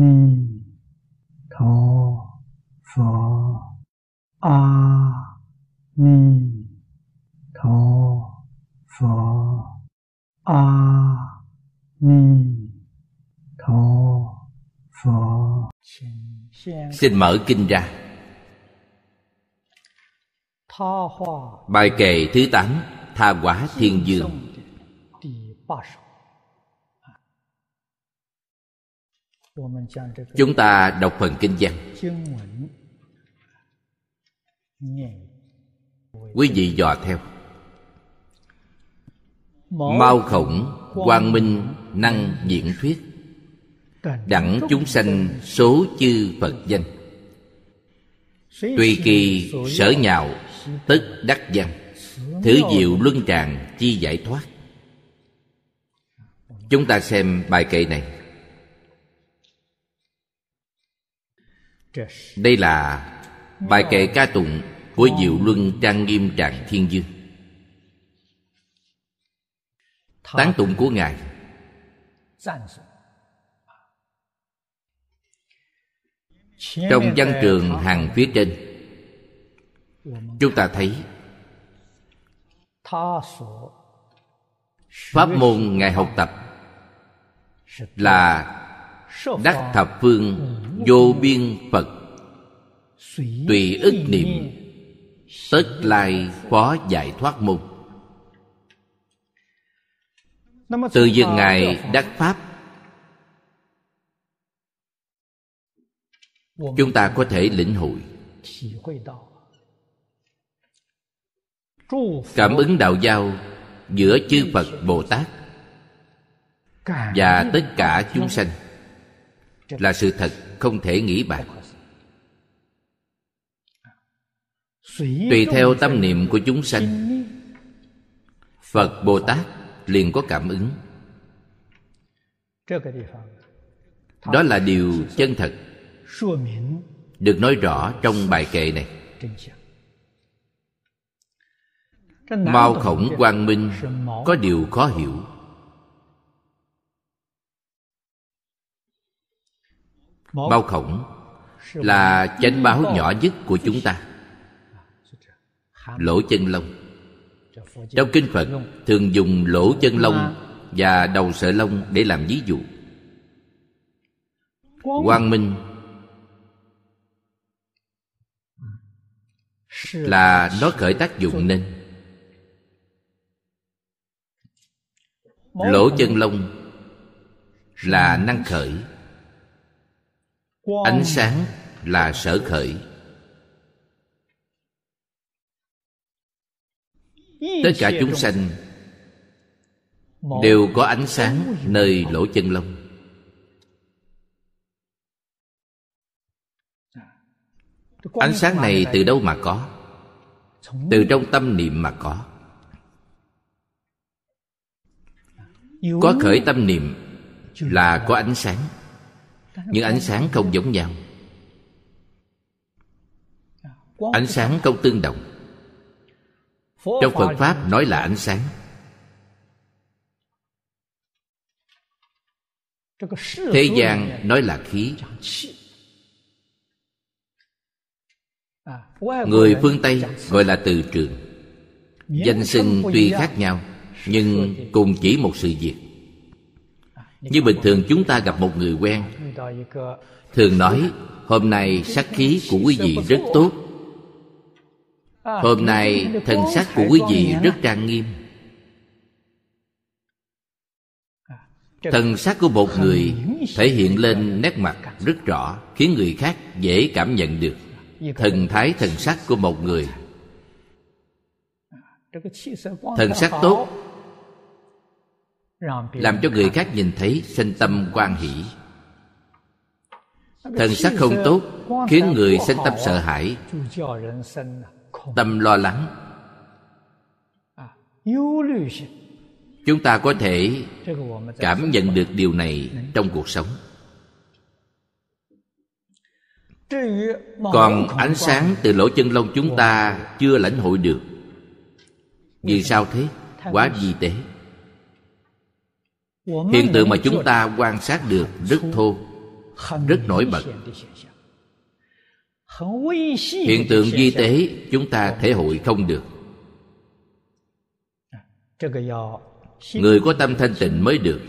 ni tho phở a ni tho phở a ni tho phở xin mở kinh ra. Bài kệ thứ tám tha quả thiên dương chúng ta đọc phần kinh văn. quý vị dò theo. Mao khổng quang minh năng diễn thuyết. đẳng chúng sanh số chư phật danh. Tùy kỳ sở nhạo tất đắc văn. thứ diệu luân tràng chi giải thoát. Chúng ta xem bài kệ này đây là bài kệ ca tụng của diệu luân trang nghiêm tràng thiên dương tán tụng của ngài. Trong văn trường hàng phía trên, chúng ta thấy pháp môn ngài học tập là đắc thập phương vô biên phật. Tùy ức niệm tất lai phó giải thoát môn từ giờ ngài đắc pháp. Chúng ta có thể lĩnh hội. Cảm ứng đạo giao giữa chư phật bồ tát và tất cả chúng sanh là sự thật không thể nghĩ bàn. Tùy theo tâm niệm của chúng sanh, phật bồ tát liền có cảm ứng. Đó là điều chân thật, được nói rõ trong bài kệ này. Mao khổng quang minh có điều khó hiểu. Bao khổng là chánh báo nhỏ nhất của chúng ta. Lỗ chân lông trong kinh phật thường dùng lỗ chân lông và đầu sợi lông để làm ví dụ. Quang minh là nó khởi tác dụng nên. Lỗ chân lông là năng khởi ánh sáng là sở khởi. Tất cả chúng sanh đều có ánh sáng nơi lỗ chân lông. Ánh sáng này từ đâu mà có? Từ trong tâm niệm mà có. Có khởi tâm niệm là có ánh sáng nhưng ánh sáng không giống nhau. Ánh sáng không tương đồng. Trong phật pháp nói là ánh sáng. Thế gian nói là khí. Người phương tây gọi là từ trường. Danh xưng tuy khác nhau, nhưng cùng chỉ một sự việc như bình thường chúng ta gặp một người quen. Thường nói, hôm nay sắc khí của quý vị rất tốt. Hôm nay thần sắc của quý vị rất trang nghiêm. Thần sắc của một người thể hiện lên nét mặt rất rõ, khiến người khác dễ cảm nhận được thần thái thần sắc của một người. Thần sắc tốt làm cho người khác nhìn thấy sinh tâm quan hỷ. Thần sắc không tốt khiến người sinh tâm sợ hãi. Tâm lo lắng. Chúng ta có thể cảm nhận được điều này trong cuộc sống. Còn ánh sáng từ lỗ chân lông chúng ta chưa lãnh hội được. Vì sao thế? quá vi tế hiện tượng mà chúng ta quan sát được rất thô rất nổi bật. hiện tượng di tế chúng ta thể hội không được. Người có tâm thanh tịnh mới được.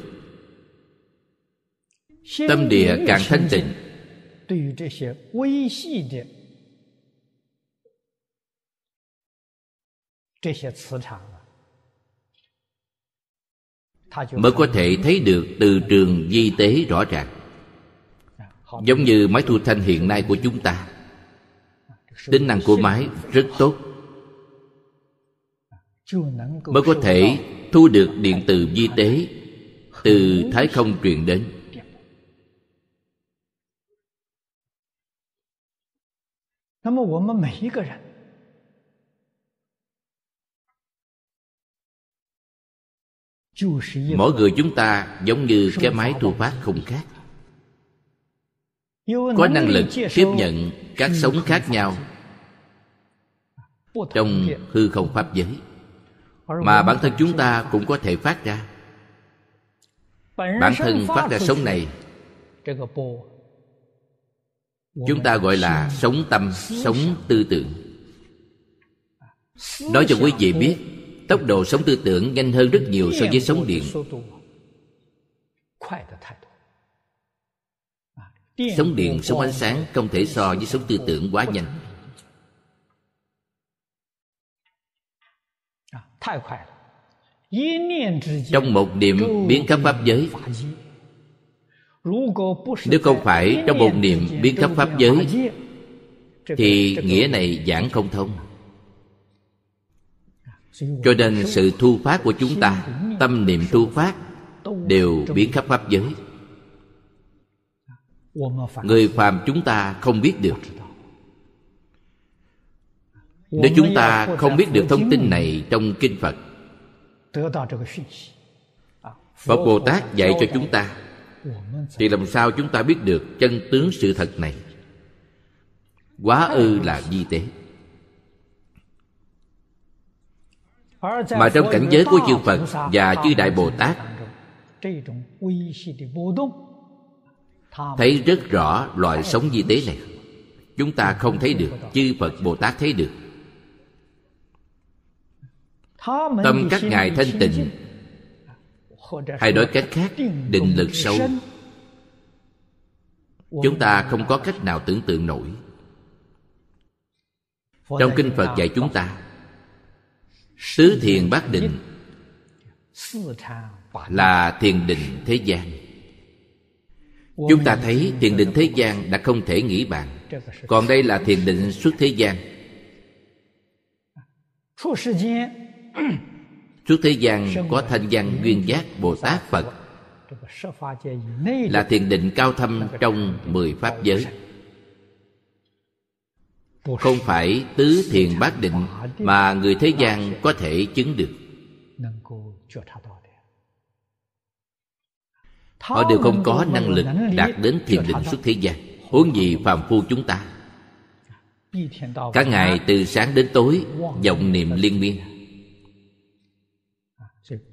Tâm địa càng thanh tịnh mới có thể thấy được từ trường di tế rõ ràng. Giống như máy thu thanh hiện nay của chúng ta. Tính năng của máy rất tốt. Mới có thể thu được điện từ di tế từ thái không truyền đến. Mỗi người chúng ta giống như cái máy thu phát không khác. Có năng lực tiếp nhận các sống khác nhau trong hư không pháp giới mà bản thân chúng ta cũng có thể phát ra. Bản thân phát ra sống này chúng ta gọi là sống tâm sống tư tưởng. Nói cho quý vị biết tốc độ sống tư tưởng nhanh hơn rất nhiều so với sống điện. Sống điện sống ánh sáng không thể so với sống tư tưởng quá nhanh. Trong một niệm biến khắp pháp giới, nếu không phải trong một niệm biến khắp pháp giới, thì nghĩa này giảng không thông cho nên sự thu phát của chúng ta, tâm niệm thu phát, đều biến khắp pháp giới. Người phàm chúng ta không biết được. Nếu chúng ta không biết được thông tin này trong kinh phật phật bồ tát dạy cho chúng ta, thì làm sao chúng ta biết được chân tướng sự thật này? Quá ư là di tế. Mà trong cảnh giới của chư phật và chư đại bồ tát, thấy rất rõ loại sống di tế này. Chúng ta không thấy được, chư phật bồ tát thấy được. Tâm các ngài thanh tịnh, hay nói cách khác, định lực sâu. Chúng ta không có cách nào tưởng tượng nổi. Trong kinh phật dạy chúng ta tứ thiền bát định là thiền định thế gian. Chúng ta thấy thiền định thế gian đã không thể nghĩ bàn. Còn đây là thiền định xuất thế gian. Xuất thế gian có thanh văn duyên giác bồ tát phật, là thiền định cao thâm trong mười pháp giới không phải tứ thiền bát định mà người thế gian có thể chứng được. Họ đều không có năng lực đạt đến thiền định xuất thế gian. Huống gì phàm phu chúng ta. Cả ngày từ sáng đến tối, vọng niệm liên miên.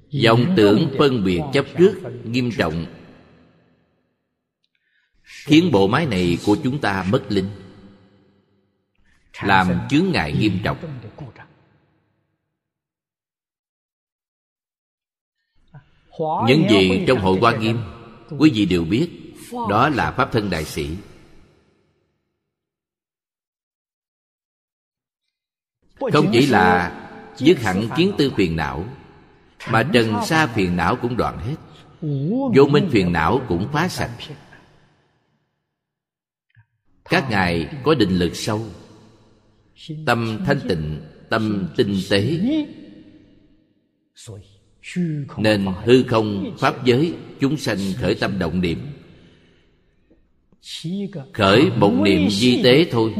Dòng tưởng phân biệt chấp trước, nghiêm trọng. Khiến bộ máy này của chúng ta mất linh làm chướng ngại nghiêm trọng. Những gì trong hội hoa nghiêm, quý vị đều biết, đó là pháp thân đại sĩ. Không chỉ là dứt hẳn kiến tư phiền não, mà trần sa phiền não cũng đoạn hết. Vô minh phiền não cũng phá sạch. Các ngài có định lực sâu tâm thanh tịnh, tâm tinh tế. Nên hư không pháp giới, chúng sanh khởi tâm động niệm. Khởi một niệm di tế thôi.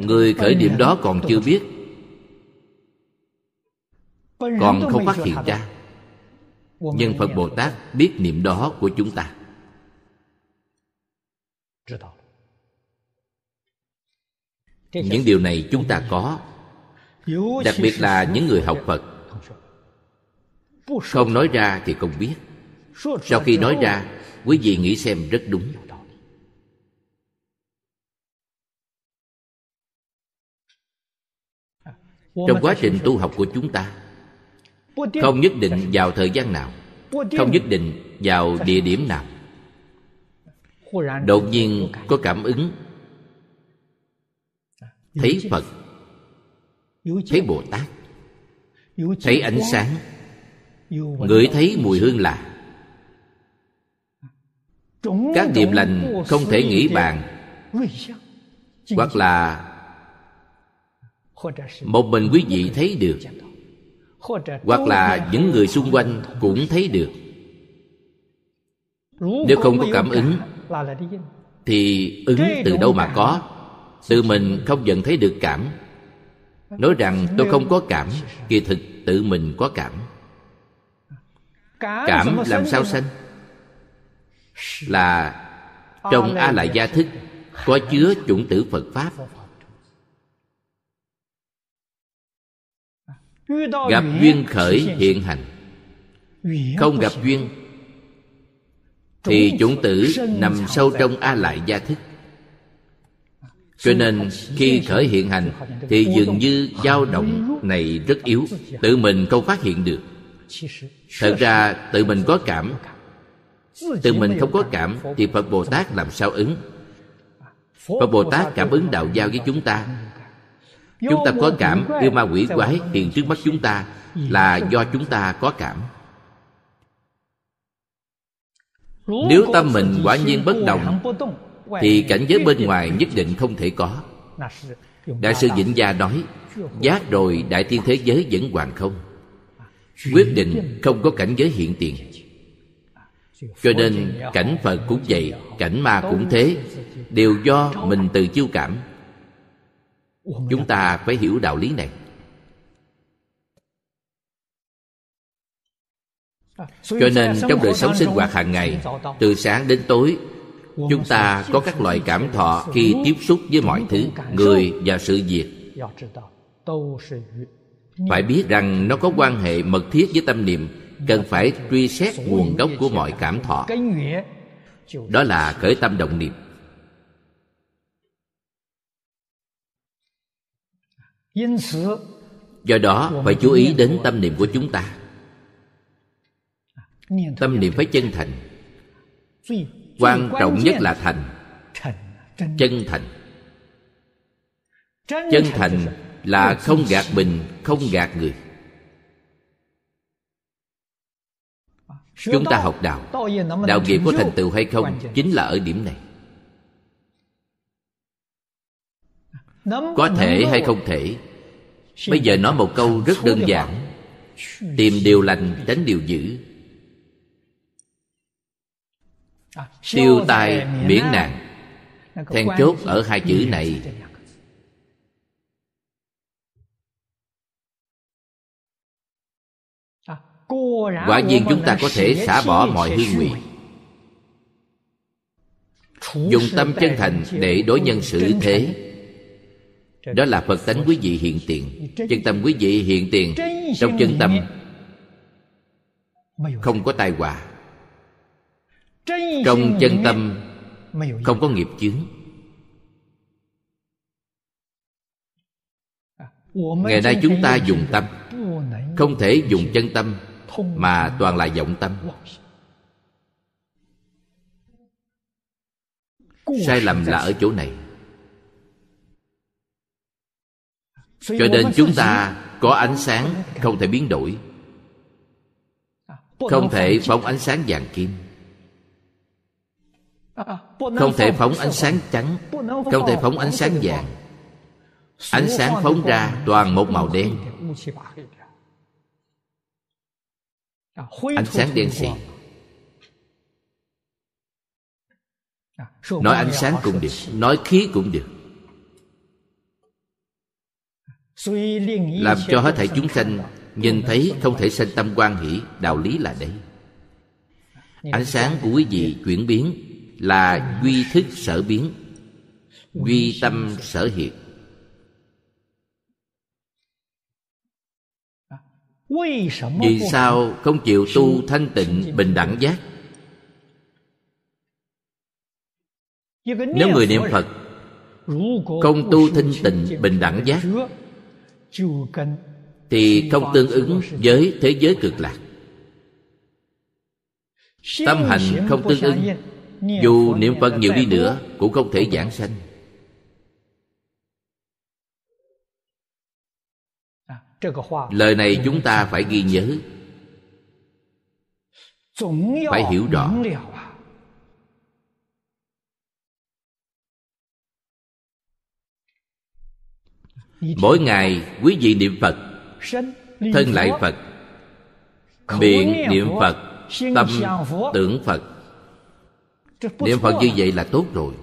Người khởi niệm đó còn chưa biết. Còn không phát hiện ra. Nhưng phật bồ tát biết niệm đó của chúng ta những điều này chúng ta có đặc biệt là những người học phật. Không nói ra thì không biết. Sau khi nói ra quý vị nghĩ xem rất đúng. Trong quá trình tu học của chúng ta không nhất định vào thời gian nào không nhất định vào địa điểm nào. Đột nhiên có cảm ứng thấy phật. Thấy bồ tát. Thấy ánh sáng. Ngửi thấy mùi hương lạ. Các điềm lành không thể nghĩ bàn. Hoặc là một mình quý vị thấy được. Hoặc là những người xung quanh cũng thấy được. Nếu không có cảm ứng thì ứng từ đâu mà có tự mình không nhận thấy được cảm. Nói rằng tôi không có cảm, kỳ thực tự mình có cảm. Cảm làm sao sanh? Là trong a lại gia thức có chứa chủng tử phật pháp. Gặp duyên khởi hiện hành. Không gặp duyên, thì chủng tử nằm sâu trong a lại gia thức cho nên khi khởi hiện hành thì dường như dao động này rất yếu, tự mình không phát hiện được. Thật ra tự mình có cảm. Tự mình không có cảm thì phật bồ tát làm sao ứng? Phật bồ tát cảm ứng đạo giao với chúng ta. Chúng ta có cảm, yêu ma quỷ quái hiện trước mắt chúng ta là do chúng ta có cảm. Nếu tâm mình quả nhiên bất động thì cảnh giới bên ngoài nhất định không thể có. Đại sư vĩnh gia nói giác rồi đại thiên thế giới vẫn hoàn không. Quyết định không có cảnh giới hiện tiền. Cho nên cảnh phật cũng vậy cảnh ma cũng thế. đều do mình tự chiêu cảm. Chúng ta phải hiểu đạo lý này. Cho nên trong đời sống sinh hoạt hàng ngày từ sáng đến tối chúng ta có các loại cảm thọ khi tiếp xúc với mọi thứ, người và sự việc. Phải biết rằng nó có quan hệ mật thiết với tâm niệm, cần phải truy xét nguồn gốc của mọi cảm thọ. Đó là khởi tâm động niệm. Do đó, phải chú ý đến tâm niệm của chúng ta. Tâm niệm phải chân thành quan trọng nhất là thành. Chân thành. chân thành là không gạt mình không gạt người. Chúng ta học đạo. đạo nghiệp có thành tựu hay không chính là ở điểm này. Có thể hay không thể? Bây giờ nói một câu rất đơn giản. tìm điều lành tránh điều dữ tiêu tai miễn nạn then chốt ở hai chữ này. quả nhiên chúng ta có thể xả bỏ mọi hư ngụy. Dùng tâm chân thành để đối nhân xử thế. đó là phật tánh quý vị hiện tiền. Chân tâm quý vị hiện tiền trong chân tâm. không có tai họa trong chân tâm, không có nghiệp chướng. Ngày nay chúng ta dùng tâm, không thể dùng chân tâm, mà toàn là vọng tâm. Sai lầm là ở chỗ này. Cho nên chúng ta có ánh sáng, không thể biến đổi. Không thể phóng ánh sáng vàng kim không thể phóng ánh sáng trắng. Không thể phóng ánh sáng vàng. ánh sáng phóng ra toàn một màu đen. ánh sáng đen xì. nói ánh sáng cũng được nói khí cũng được. Làm cho hết thảy chúng sanh nhìn thấy không thể sanh tâm quan hỷ đạo lý là đấy ánh sáng của quý vị chuyển biến là duy thức sở biến, duy tâm sở hiện. Vì sao không chịu tu thanh tịnh bình đẳng giác? Nếu người niệm phật không tu thanh tịnh bình đẳng giác, thì không tương ứng với thế giới cực lạc. Tâm hành không tương ứng dù niệm phật nhiều đi nữa cũng không thể giảng sanh. Lời này chúng ta phải ghi nhớ. phải hiểu rõ. mỗi ngày quý vị niệm phật thân lại phật miệng niệm phật tâm tưởng phật niệm phật như vậy là tốt rồi.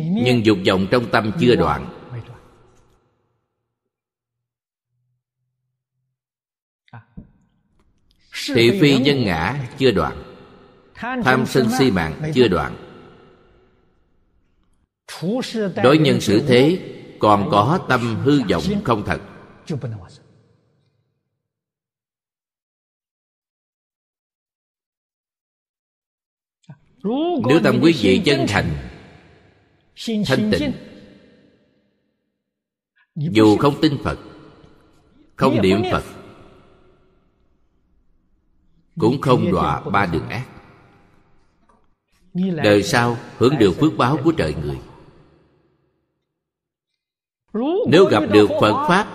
nhưng dục vọng trong tâm chưa đoạn。thị phi nhân ngã chưa đoạn。tham sân si mạng chưa đoạn。đối nhân xử thế còn có tâm hư vọng không thật nếu tâm quý vị chân thành thanh tịnh dù không tin phật không niệm phật cũng không đọa ba đường ác. Đời sau hưởng được phước báo của trời người. Nếu gặp được phật pháp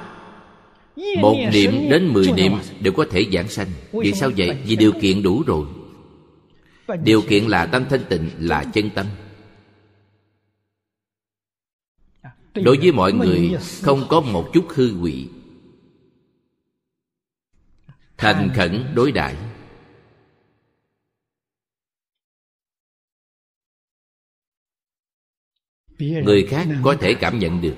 một niệm đến mười niệm đều có thể giảng sanh. Vì sao vậy? vì điều kiện đủ rồi điều kiện là tâm thanh tịnh là chân tâm. Đối với mọi người không có một chút hư quỷ. Thành khẩn đối đãi người khác có thể cảm nhận được.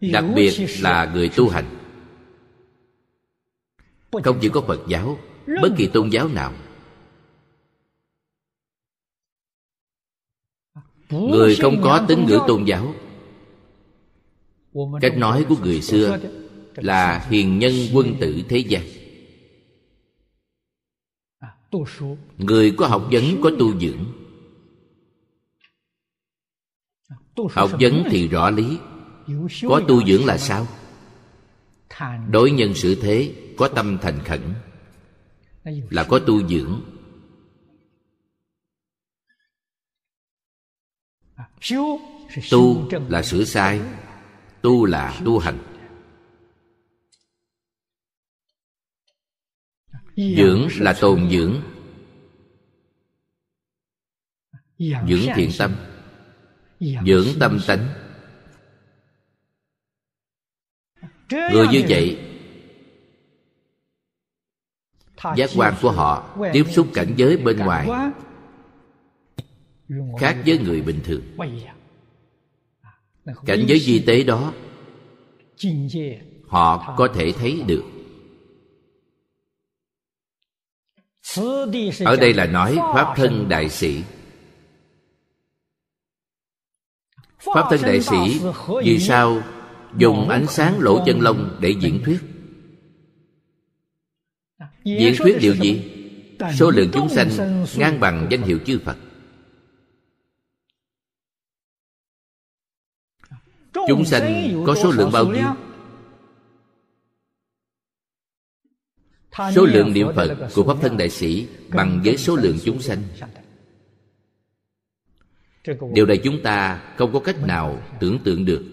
Đặc biệt là người tu hành không chỉ có phật giáo bất kỳ tôn giáo nào. Người không có tín ngưỡng tôn giáo. Cách nói của người xưa là hiền nhân quân tử thế gian. Người có học vấn có tu dưỡng. Học vấn thì rõ lý. Có tu dưỡng là sao? Đối nhân xử thế có tâm thành khẩn, là có tu dưỡng. Tu là sửa sai, tu là tu hành. Dưỡng là tồn dưỡng. Dưỡng thiện tâm, dưỡng tâm tánh. Người như vậy giác quan của họ tiếp xúc cảnh giới bên ngoài khác với người bình thường. Cảnh giới di tế đó họ có thể thấy được. Ở đây là nói pháp thân đại sĩ. Pháp thân đại sĩ vì sao dùng ánh sáng lỗ chân lông để diễn thuyết diễn thuyết điều gì? số lượng chúng sanh ngang bằng danh hiệu chư phật. Chúng sanh có số lượng bao nhiêu? số lượng niệm phật của pháp thân đại sĩ bằng với số lượng chúng sanh. điều này chúng ta không có cách nào tưởng tượng được.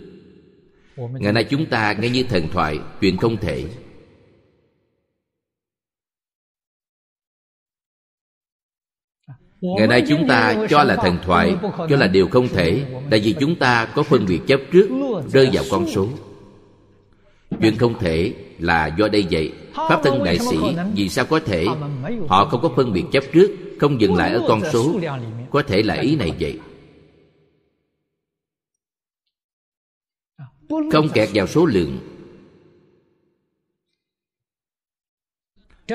Ngày nay chúng ta nghe như thần thoại chuyện không thể ngày nay chúng ta cho là thần thoại cho là điều không thể tại vì chúng ta có phân biệt chấp trước rơi vào con số. Chuyện không thể là do đây vậy. Pháp thân đại sĩ vì sao có thể? Họ không có phân biệt chấp trước không dừng lại ở con số. có thể là ý này vậy. Không kẹt vào số lượng.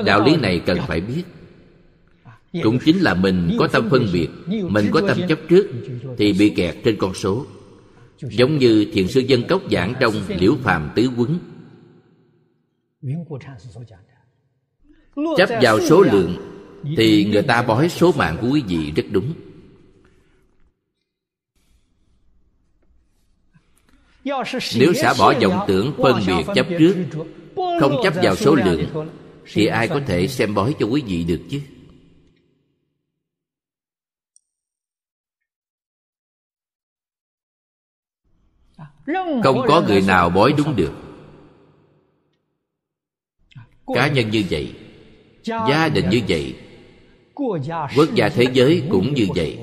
Đạo lý này cần phải biết cũng chính là mình có tâm phân biệt, mình có tâm chấp trước thì bị kẹt trên con số. Giống như thiền sư dân cốc giảng trong liễu phàm tứ quấn. Chấp vào số lượng thì người ta bói số mạng của quý vị rất đúng. Nếu xả bỏ vọng tưởng phân biệt chấp trước, không chấp vào số lượng, thì ai có thể xem bói cho quý vị được chứ? Không có người nào bói đúng được. Cá nhân như vậy gia đình như vậy quốc gia thế giới cũng như vậy.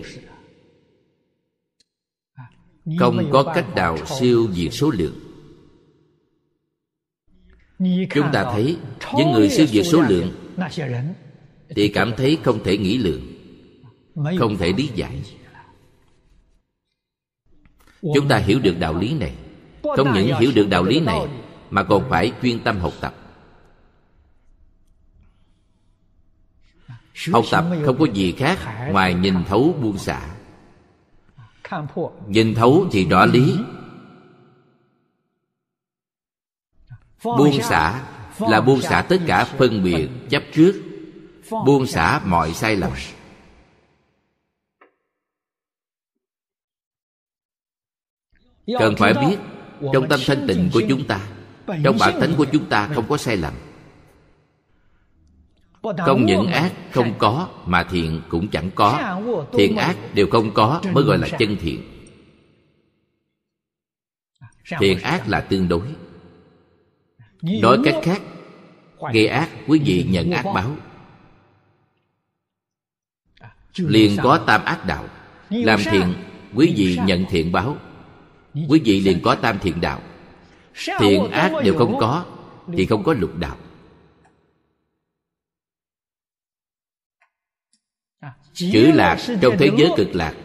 không có cách nào siêu diệt số lượng. Chúng ta thấy những người siêu diệt số lượng thì cảm thấy không thể nghĩ lượng không thể lý giải chúng ta hiểu được đạo lý này. Không những hiểu được đạo lý này, mà còn phải chuyên tâm học tập. Học tập không có gì khác ngoài nhìn thấu buông xả. Nhìn thấu thì rõ lý. Buông xả là buông xả tất cả phân biệt chấp trước. Buông xả mọi sai lầm. Cần phải biết trong tâm thanh tịnh của chúng ta trong bản tánh của chúng ta không có sai lầm. Không những ác không có mà thiện cũng chẳng có. Thiện ác đều không có mới gọi là chân thiện. Thiện ác là tương đối. Nói cách khác gây ác quý vị nhận ác báo. Liền có tam ác đạo. Làm thiện quý vị nhận thiện báo quý vị liền có tam thiện đạo. Thiện ác đều không có, thì không có lục đạo. Chữ lạc trong thế giới cực lạc,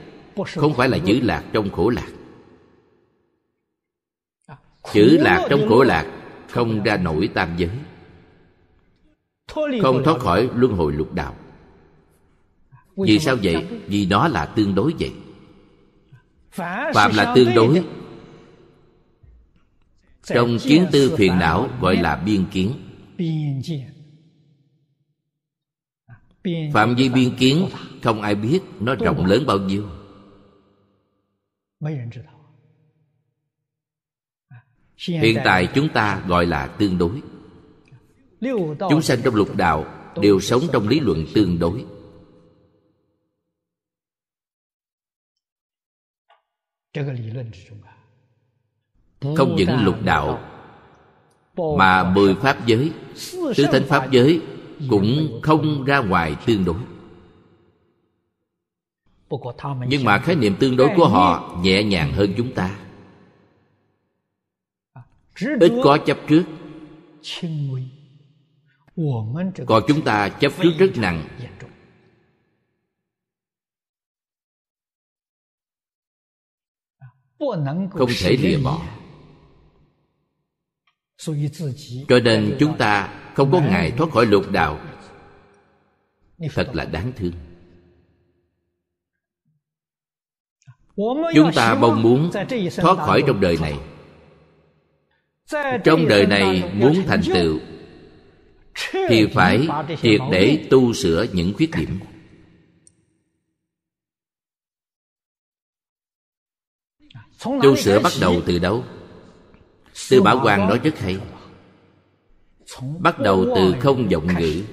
không phải là chữ lạc trong khổ lạc. Chữ lạc trong khổ lạc không ra nổi tam giới, không thoát khỏi luân hồi lục đạo. Vì sao vậy? Vì nó là tương đối vậy. Phạm là tương đối trong kiến tư phiền não gọi là biên kiến. Phạm vi biên kiến không ai biết nó rộng lớn bao nhiêu. Hiện tại chúng ta gọi là tương đối. Chúng sanh trong lục đạo đều sống trong lý luận tương đối không những lục đạo, mà mười pháp giới, tứ thánh pháp giới cũng không ra ngoài tương đối. Nhưng mà khái niệm tương đối của họ nhẹ nhàng hơn chúng ta. Ít có chấp trước. Còn chúng ta chấp trước rất nặng. Không thể lìa bỏ cho nên chúng ta không có ngày thoát khỏi lục đạo. Thật là đáng thương. Chúng ta mong muốn thoát khỏi trong đời này. Trong đời này muốn thành tựu thì phải triệt để tu sửa những khuyết điểm. Tu sửa bắt đầu từ đâu tư bảo hoàng nói rất hay. Bắt đầu từ không vọng ngữ.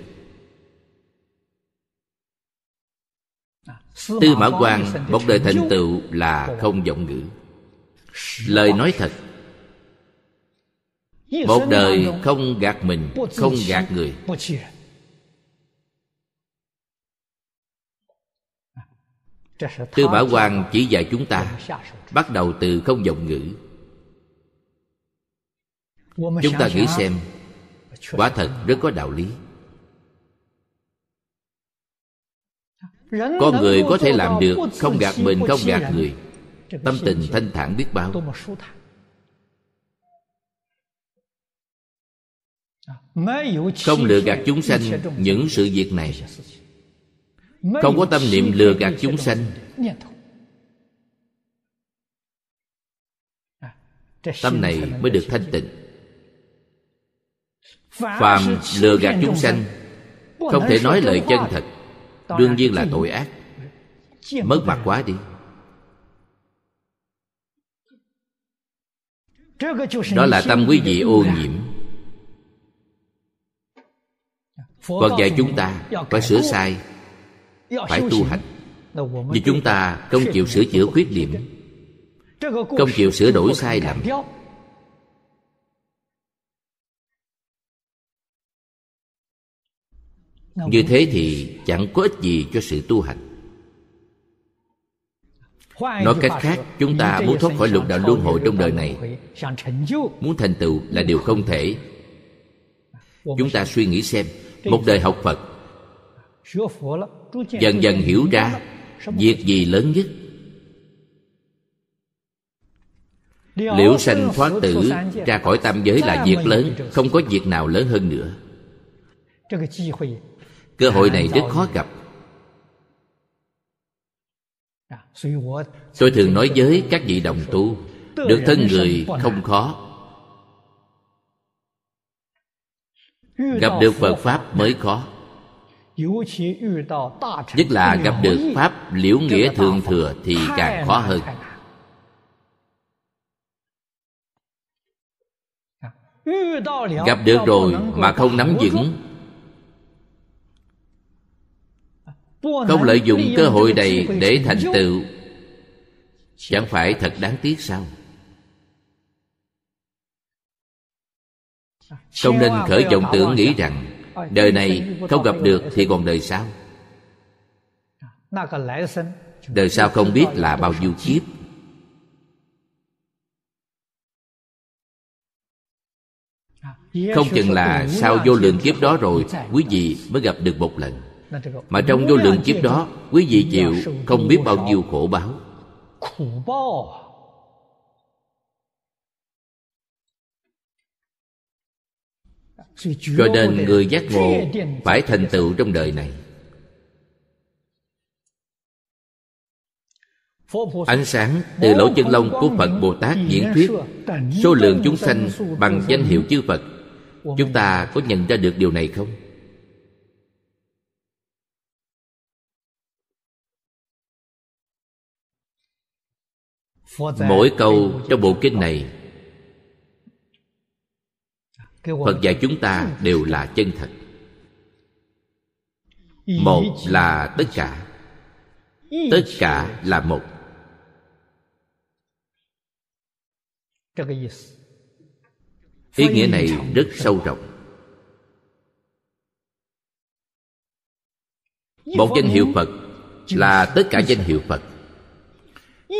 Tư mã quan một đời thành tựu là không vọng ngữ. Lời nói thật. Một đời không gạt mình, không gạt người. Tư bảo quan chỉ dạy chúng ta bắt đầu từ không vọng ngữ chúng ta nghĩ xem. Quả thật rất có đạo lý. Con người có thể làm được không gạt mình không gạt người. tâm tình thanh thản biết bao. Không lừa gạt chúng sanh những sự việc này. Không có tâm niệm lừa gạt chúng sanh. tâm này mới được thanh tịnh phàm lừa gạt chúng sanh không thể nói lời chân thật. Đương nhiên là tội ác. mất mặt quá đi. Đó là tâm quý vị ô nhiễm. Phật dạy chúng ta phải sửa sai Phải tu hành. Vì chúng ta không chịu sửa chữa khuyết điểm Không chịu sửa đổi sai lầm Như thế thì chẳng có ích gì cho sự tu hành. Nói cách khác Chúng ta muốn thoát khỏi lục đạo luân hồi trong đời này. Muốn thành tựu là điều không thể. Chúng ta suy nghĩ xem Một đời học Phật Dần dần hiểu ra Việc gì lớn nhất. Liễu sanh thoát tử Ra khỏi tam giới là việc lớn Không có việc nào lớn hơn nữa Cơ hội này rất khó gặp. Tôi thường nói với các vị đồng tu Được thân người không khó. Gặp được Phật Pháp mới khó. Nhất là gặp được Pháp liễu nghĩa thường thừa Thì càng khó hơn. Gặp được rồi mà không nắm vững Không lợi dụng cơ hội này để thành tựu. Chẳng phải thật đáng tiếc sao? Không nên khởi vọng tưởng nghĩ rằng Đời này không gặp được thì còn đời sau. Đời sau không biết là bao nhiêu kiếp. Không chừng là sau vô lượng kiếp đó rồi Quý vị mới gặp được một lần Mà trong vô lượng kiếp đó Quý vị chịu không biết bao nhiêu khổ báo. Cho nên người giác ngộ phải thành tựu trong đời này. Ánh sáng từ lỗ chân lông của phật bồ tát diễn thuyết số lượng chúng sanh bằng danh hiệu chư phật. Chúng ta có nhận ra được điều này không mỗi câu trong bộ kinh này, phật dạy chúng ta đều là chân thật. Một là tất cả tất cả là một. Ý nghĩa này rất sâu rộng. Một danh hiệu phật là tất cả danh hiệu phật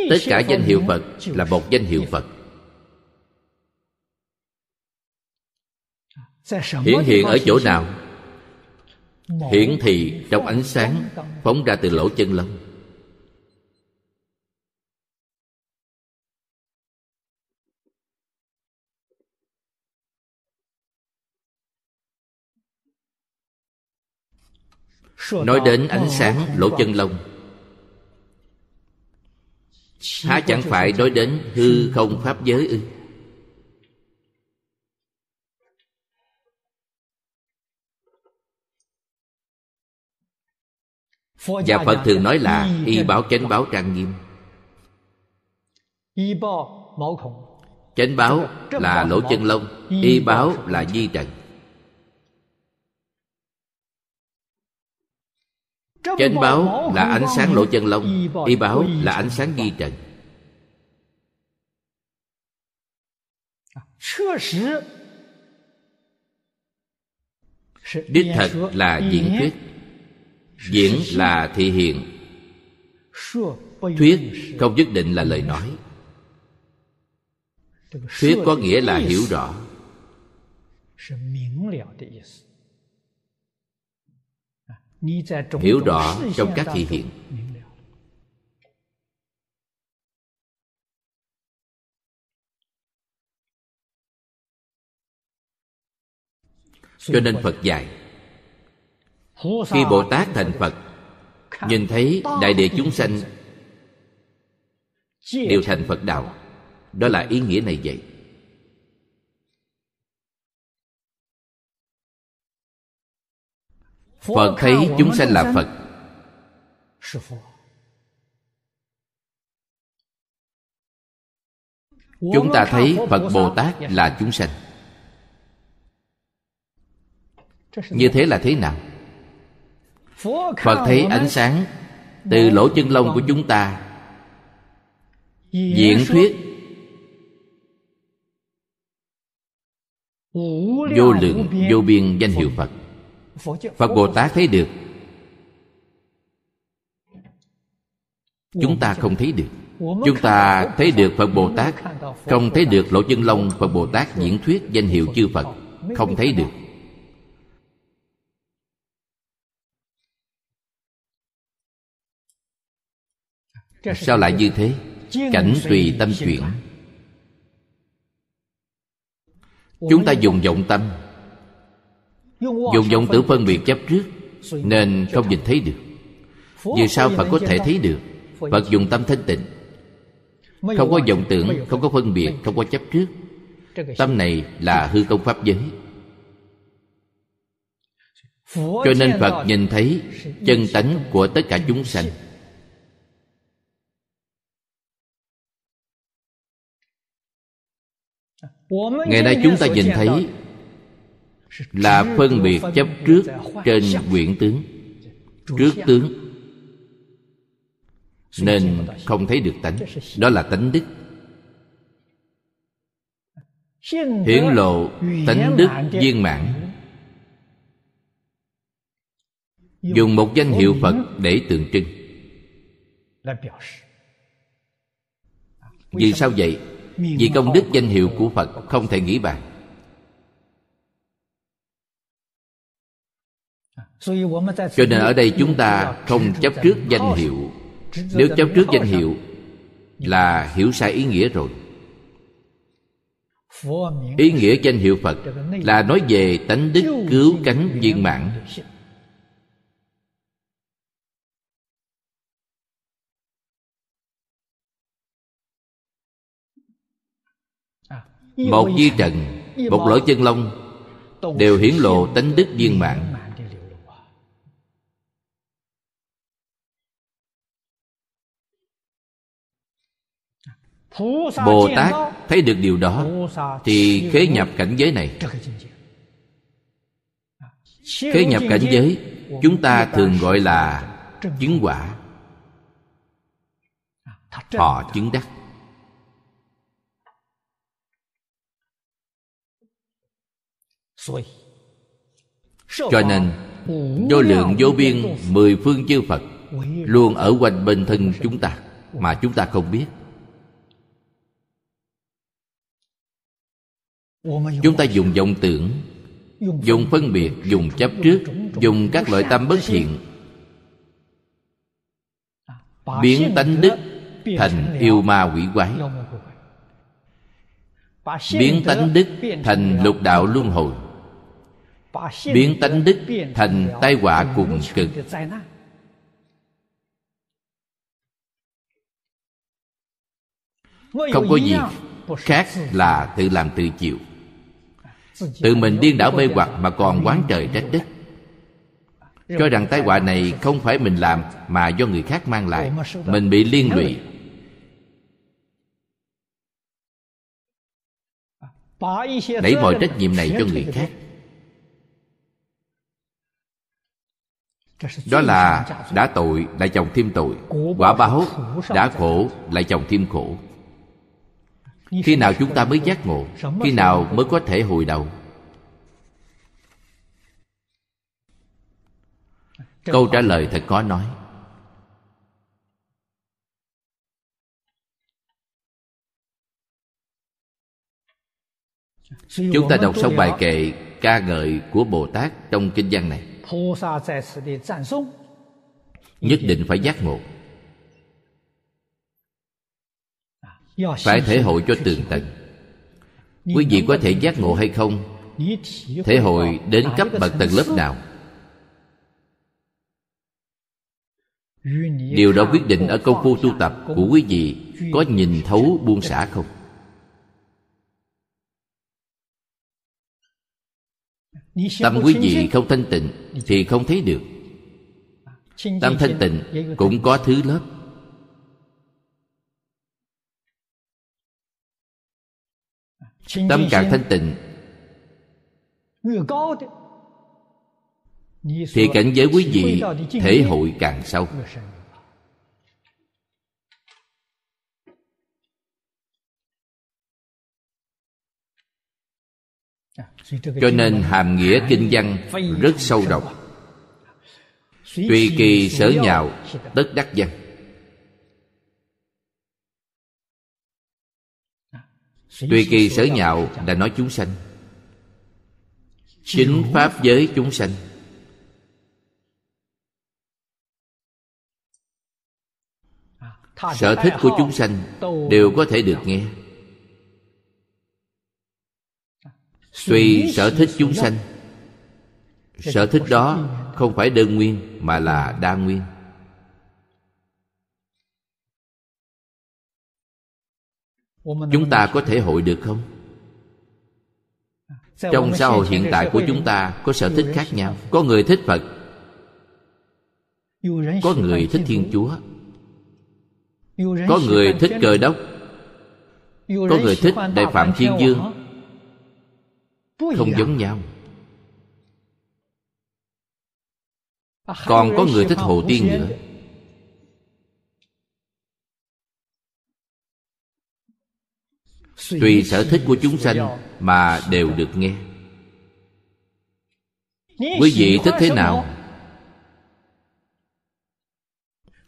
tất cả danh hiệu phật là một danh hiệu phật. Hiển hiện ở chỗ nào? Hiển thì trong ánh sáng phóng ra từ lỗ chân lông. Nói đến ánh sáng lỗ chân lông há chẳng phải nói đến hư không pháp giới ư? Và phật thường nói là y báo chánh báo trang nghiêm. Chánh báo là lỗ chân lông y báo là di trần chánh báo là ánh sáng lỗ chân lông y báo là ánh sáng di trần. Đích thật là diễn thuyết. Diễn là thị hiện. Thuyết không nhất định là lời nói. Thuyết có nghĩa là hiểu rõ hiểu rõ trong các thị hiện. cho nên phật dạy khi bồ tát thành phật nhìn thấy đại địa chúng sanh đều thành phật đạo. Đó là ý nghĩa này vậy phật thấy chúng sanh là phật. chúng ta thấy phật bồ tát là chúng sanh. như thế là thế nào? phật thấy ánh sáng từ lỗ chân lông của chúng ta. diễn thuyết vô lượng vô biên danh hiệu phật phật bồ tát thấy được. Chúng ta không thấy được. Chúng ta thấy được phật bồ tát. không thấy được lỗ chân lông phật bồ tát diễn thuyết danh hiệu chư phật. Không thấy được. Sao lại như thế? cảnh tùy tâm chuyển. chúng ta dùng vọng tâm dùng vọng tử phân biệt chấp trước nên không nhìn thấy được. Vì sao phật có thể thấy được? Phật dùng tâm thanh tịnh. Không có vọng tưởng không có phân biệt không có chấp trước. Tâm này là hư công pháp giới. Cho nên phật nhìn thấy chân tánh của tất cả chúng sanh. ngày nay chúng ta nhìn thấy là phân biệt chấp trước trên quyển tướng. Trước tướng, nên không thấy được tánh. Đó là tánh đức. Hiển lộ tánh đức viên mãn. Dùng một danh hiệu phật để tượng trưng. Vì sao vậy? Vì công đức danh hiệu của phật không thể nghĩ bàn. Cho nên ở đây chúng ta không chấp trước danh hiệu. Nếu chấp trước danh hiệu là hiểu sai ý nghĩa rồi. Ý nghĩa danh hiệu phật là nói về tánh đức cứu cánh viên mãn. Một di trần, một lỗ chân lông đều hiển lộ tánh đức viên mãn. Bồ tát thấy được điều đó, thì khế nhập cảnh giới này. Khế nhập cảnh giới, chúng ta thường gọi là chứng quả. Họ chứng đắc. Cho nên, vô lượng vô biên, mười phương chư phật luôn ở quanh bên thân chúng ta mà chúng ta không biết. Chúng ta dùng vọng tưởng, dùng phân biệt, dùng chấp trước, dùng các loại tâm bất thiện. Biến tánh đức thành yêu ma quỷ quái. Biến tánh đức thành lục đạo luân hồi. Biến tánh đức thành tai họa cùng cực. Không có gì khác là tự làm tự chịu tự mình điên đảo mê hoặc mà còn quán trời trách đất. Cho rằng tai họa này không phải mình làm mà do người khác mang lại. Mình bị liên lụy. Đẩy mọi trách nhiệm này cho người khác. Đó là đã tội, lại chồng thêm tội. Quả báo đã khổ, lại chồng thêm khổ khi nào chúng ta mới giác ngộ, khi nào mới có thể hồi đầu? Câu trả lời thật khó nói. Chúng ta đọc xong bài kệ ca ngợi của bồ tát trong kinh văn này. Nhất định phải giác ngộ. Phải thể hội cho tường tận quý vị có thể giác ngộ hay không? Thể hội đến cấp bậc tầng lớp nào? Điều đó quyết định ở công phu tu tập của quý vị có nhìn thấu buông xả không? Tâm quý vị không thanh tịnh thì không thấy được. Tâm thanh tịnh cũng có thứ lớp. Tâm càng thanh tịnh. Thì cảnh giới quý vị thể hội càng sâu. Cho nên hàm nghĩa kinh văn rất sâu rộng tùy kỳ sở nhạo tất đắc văn tùy kỳ sở nhạo là nói chúng sanh. Chính pháp giới chúng sanh. Sở thích của chúng sanh đều có thể được nghe. Tùy sở thích chúng sanh. Sở thích đó không phải đơn nguyên mà là đa nguyên chúng ta có thể hội được không? Trong xã hội hiện tại của chúng ta có sở thích khác nhau. có người thích phật có người thích thiên chúa có người thích cờ đốc có người thích đại phạm thiên dương. không giống nhau. Còn có người thích hồ tiên nữa tùy sở thích của chúng sanh mà đều được nghe. Quý vị thích thế nào?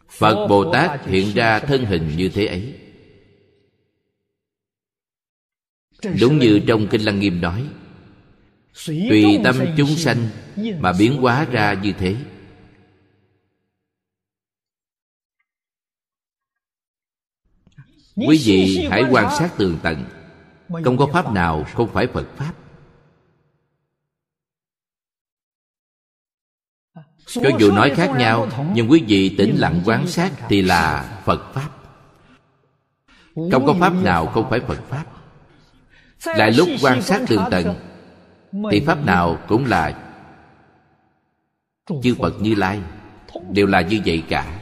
Phật bồ tát hiện ra thân hình như thế ấy. Đúng như trong kinh lăng nghiêm nói, tùy tâm chúng sanh mà biến hóa ra như thế quý vị hãy quan sát tường tận. không có pháp nào không phải phật pháp. Cho dù nói khác nhau nhưng quý vị tĩnh lặng quan sát thì là phật pháp. Không có pháp nào không phải phật pháp. Lại lúc quan sát tường tận thì pháp nào cũng là chư phật như lai. Đều là như vậy cả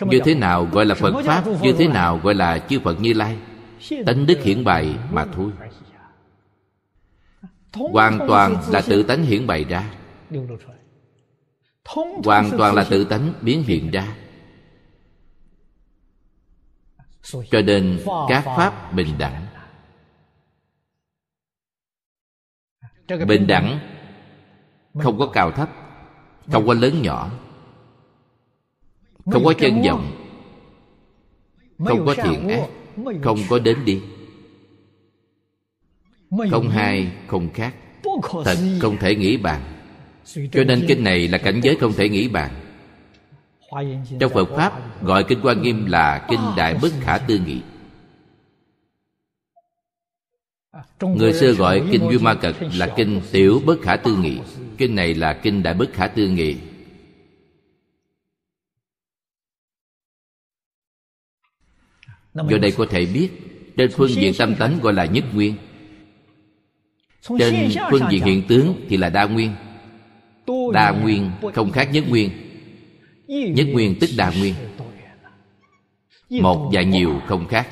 như thế nào gọi là phật pháp? như thế nào gọi là chư phật như lai? Tánh đức hiển bày mà thôi. Hoàn toàn là tự tánh hiển bày ra. Hoàn toàn là tự tánh biến hiện ra. Cho nên các pháp bình đẳng. Bình đẳng. không có cao thấp không có lớn nhỏ không có chân vọng. Không có thiện ác. Không có đến đi. Không hai không khác. Thật không thể nghĩ bàn. Cho nên kinh này là cảnh giới không thể nghĩ bàn. Trong phật pháp gọi kinh quan nghiêm là kinh đại bất khả tư nghị. người xưa gọi kinh duy ma cật là kinh tiểu bất khả tư nghị. kinh này là kinh đại bất khả tư nghị do đây có thể biết trên phương diện tâm tánh gọi là nhất nguyên. Trên phương diện hiện tướng thì là đa nguyên. Đa nguyên không khác nhất nguyên. Nhất nguyên tức đa nguyên. Một và nhiều không khác.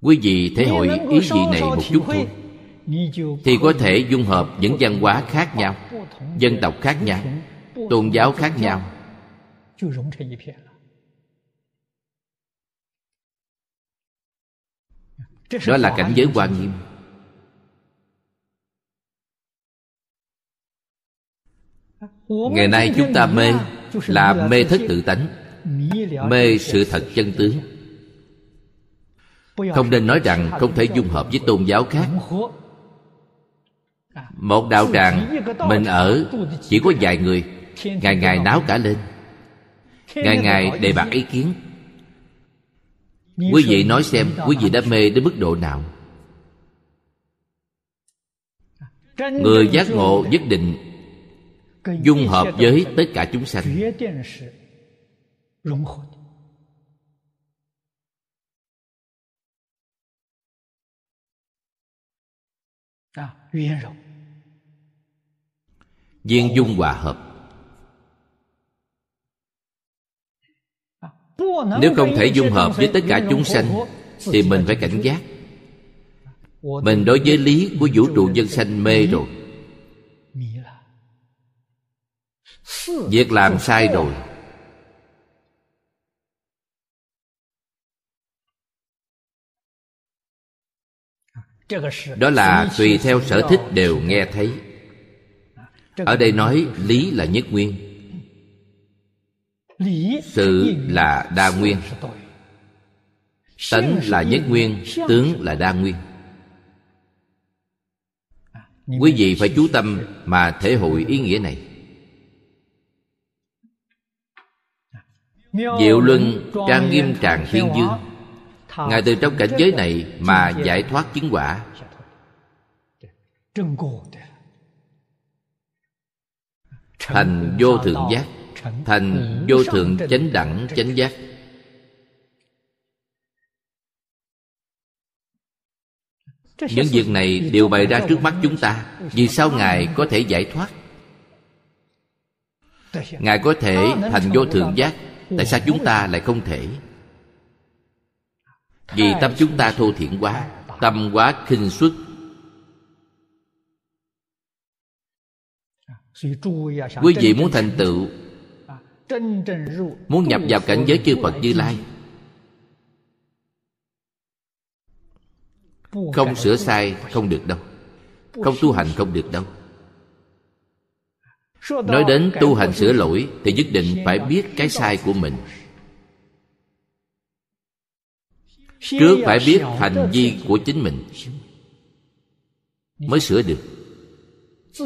Quý vị thể hội ý vị này một chút thôi. Thì có thể dung hợp những văn hóa khác nhau dân tộc khác nhau tôn giáo khác nhau đó là cảnh giới quan nghiêm ngày nay chúng ta mê là mê thất tự tánh mê sự thật chân tướng。không nên nói rằng không thể dung hợp với tôn giáo khác。một đạo tràng mình ở chỉ có vài người ngày ngày náo cả lên Ngày ngày đề bạc ý kiến. Quý vị nói xem quý vị đã mê đến mức độ nào? Người giác ngộ nhất định Dung hợp với tất cả chúng sanh. Viên dung hòa hợp. Nếu không thể dung hợp với tất cả chúng sanh, thì mình phải cảnh giác. Mình đối với lý của vũ trụ dân sanh mê rồi. Việc làm sai rồi. Đó là tùy theo sở thích đều nghe thấy. Ở đây nói lý là nhất nguyên sự là đa nguyên. tánh là nhất nguyên tướng là đa nguyên. Quý vị phải chú tâm mà thể hội ý nghĩa này. Diệu luân trang nghiêm tràng thiên dương ngài từ trong cảnh giới này mà giải thoát chứng quả. thành vô thượng giác thành vô thượng chánh đẳng chánh giác. Những việc này đều bày ra trước mắt chúng ta vì sao ngài có thể giải thoát? Ngài có thể thành vô thượng giác tại sao chúng ta lại không thể? Vì tâm chúng ta thô thiển quá tâm quá khinh suất. Quý vị muốn thành tựu muốn nhập vào cảnh giới chư phật như lai. Không sửa sai không được đâu. Không tu hành không được đâu. Nói đến tu hành sửa lỗi thì nhất định phải biết cái sai của mình. Trước phải biết hành vi của chính mình mới sửa được.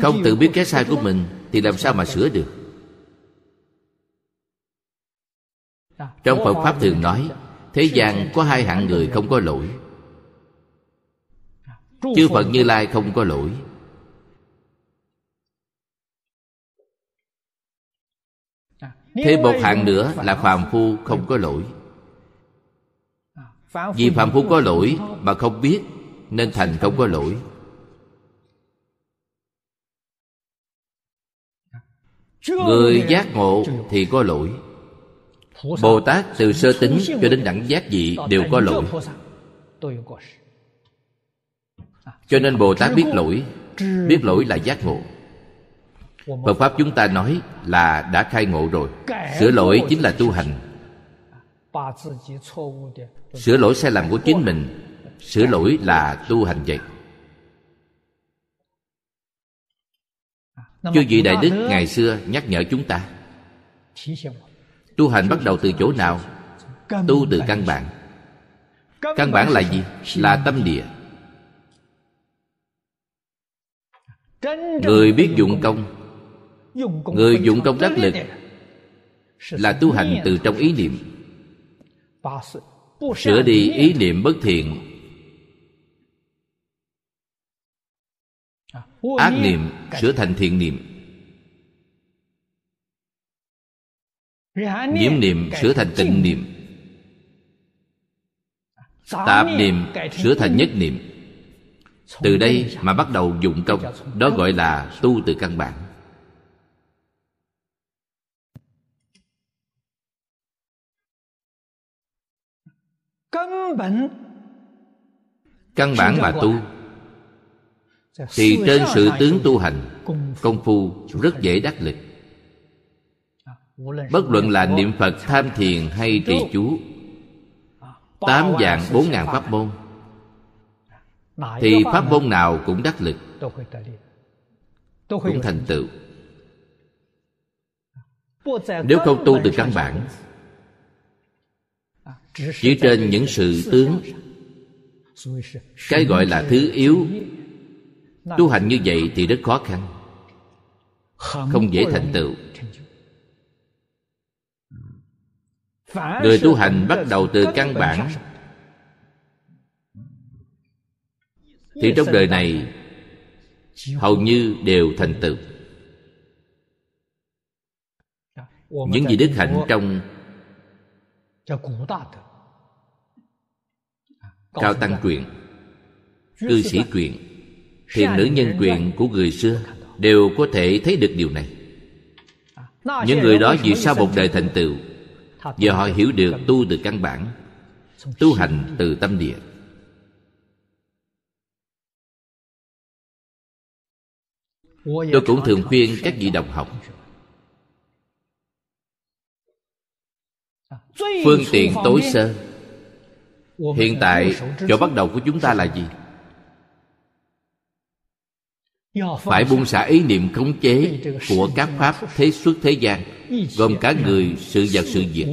Không tự biết cái sai của mình thì làm sao mà sửa được trong phật pháp thường nói, thế gian có hai hạng người không có lỗi. Chư phật như lai không có lỗi. Thêm một hạng nữa là phàm phu không có lỗi. Vì phàm phu có lỗi mà không biết, nên thành không có lỗi. Người giác ngộ thì có lỗi bồ tát từ sơ tính cho đến đẳng giác dị đều có lỗi. Cho nên bồ tát biết lỗi. Biết lỗi là giác ngộ. Phật pháp chúng ta nói là đã khai ngộ rồi. Sửa lỗi chính là tu hành. Sửa lỗi sai lầm của chính mình, sửa lỗi là tu hành vậy. Chư vị đại đức ngày xưa nhắc nhở chúng ta tu hành bắt đầu từ chỗ nào? Tu từ căn bản. Căn bản là gì? Là tâm địa. Người biết dụng công. Người dụng công đắc lực là tu hành từ trong ý niệm. Sửa đi ý niệm bất thiện. Ác niệm sửa thành thiện niệm. Nhiễm niệm sửa thành tịnh niệm. Tạp niệm sửa thành nhất niệm. Từ đây mà bắt đầu dụng công. đó gọi là tu từ căn bản. Căn bản mà tu thì trên sự tướng tu hành công phu rất dễ đắc lực bất luận là niệm phật tham thiền hay trì chú tám dạng bốn ngàn pháp môn. Thì pháp môn nào cũng đắc lực. Cũng thành tựu. Nếu không tu từ căn bản chỉ trên những sự tướng cái gọi là thứ yếu tu hành như vậy thì rất khó khăn không dễ thành tựu người tu hành bắt đầu từ căn bản. thì trong đời này hầu như đều thành tựu. Những gì đức hạnh trong cao tăng truyện cư sĩ truyện thiện nữ nhân quyền của người xưa đều có thể thấy được điều này. Những người đó vì sao một đời thành tựu Giờ họ hiểu được tu từ căn bản Tu hành từ tâm địa. Tôi cũng thường khuyên các vị đồng học. Phương tiện tối sơ. Hiện tại chỗ bắt đầu của chúng ta là gì? Phải buông xả ý niệm khống chế Của các pháp thế xuất thế gian Gồm cả người, sự vật, sự việc.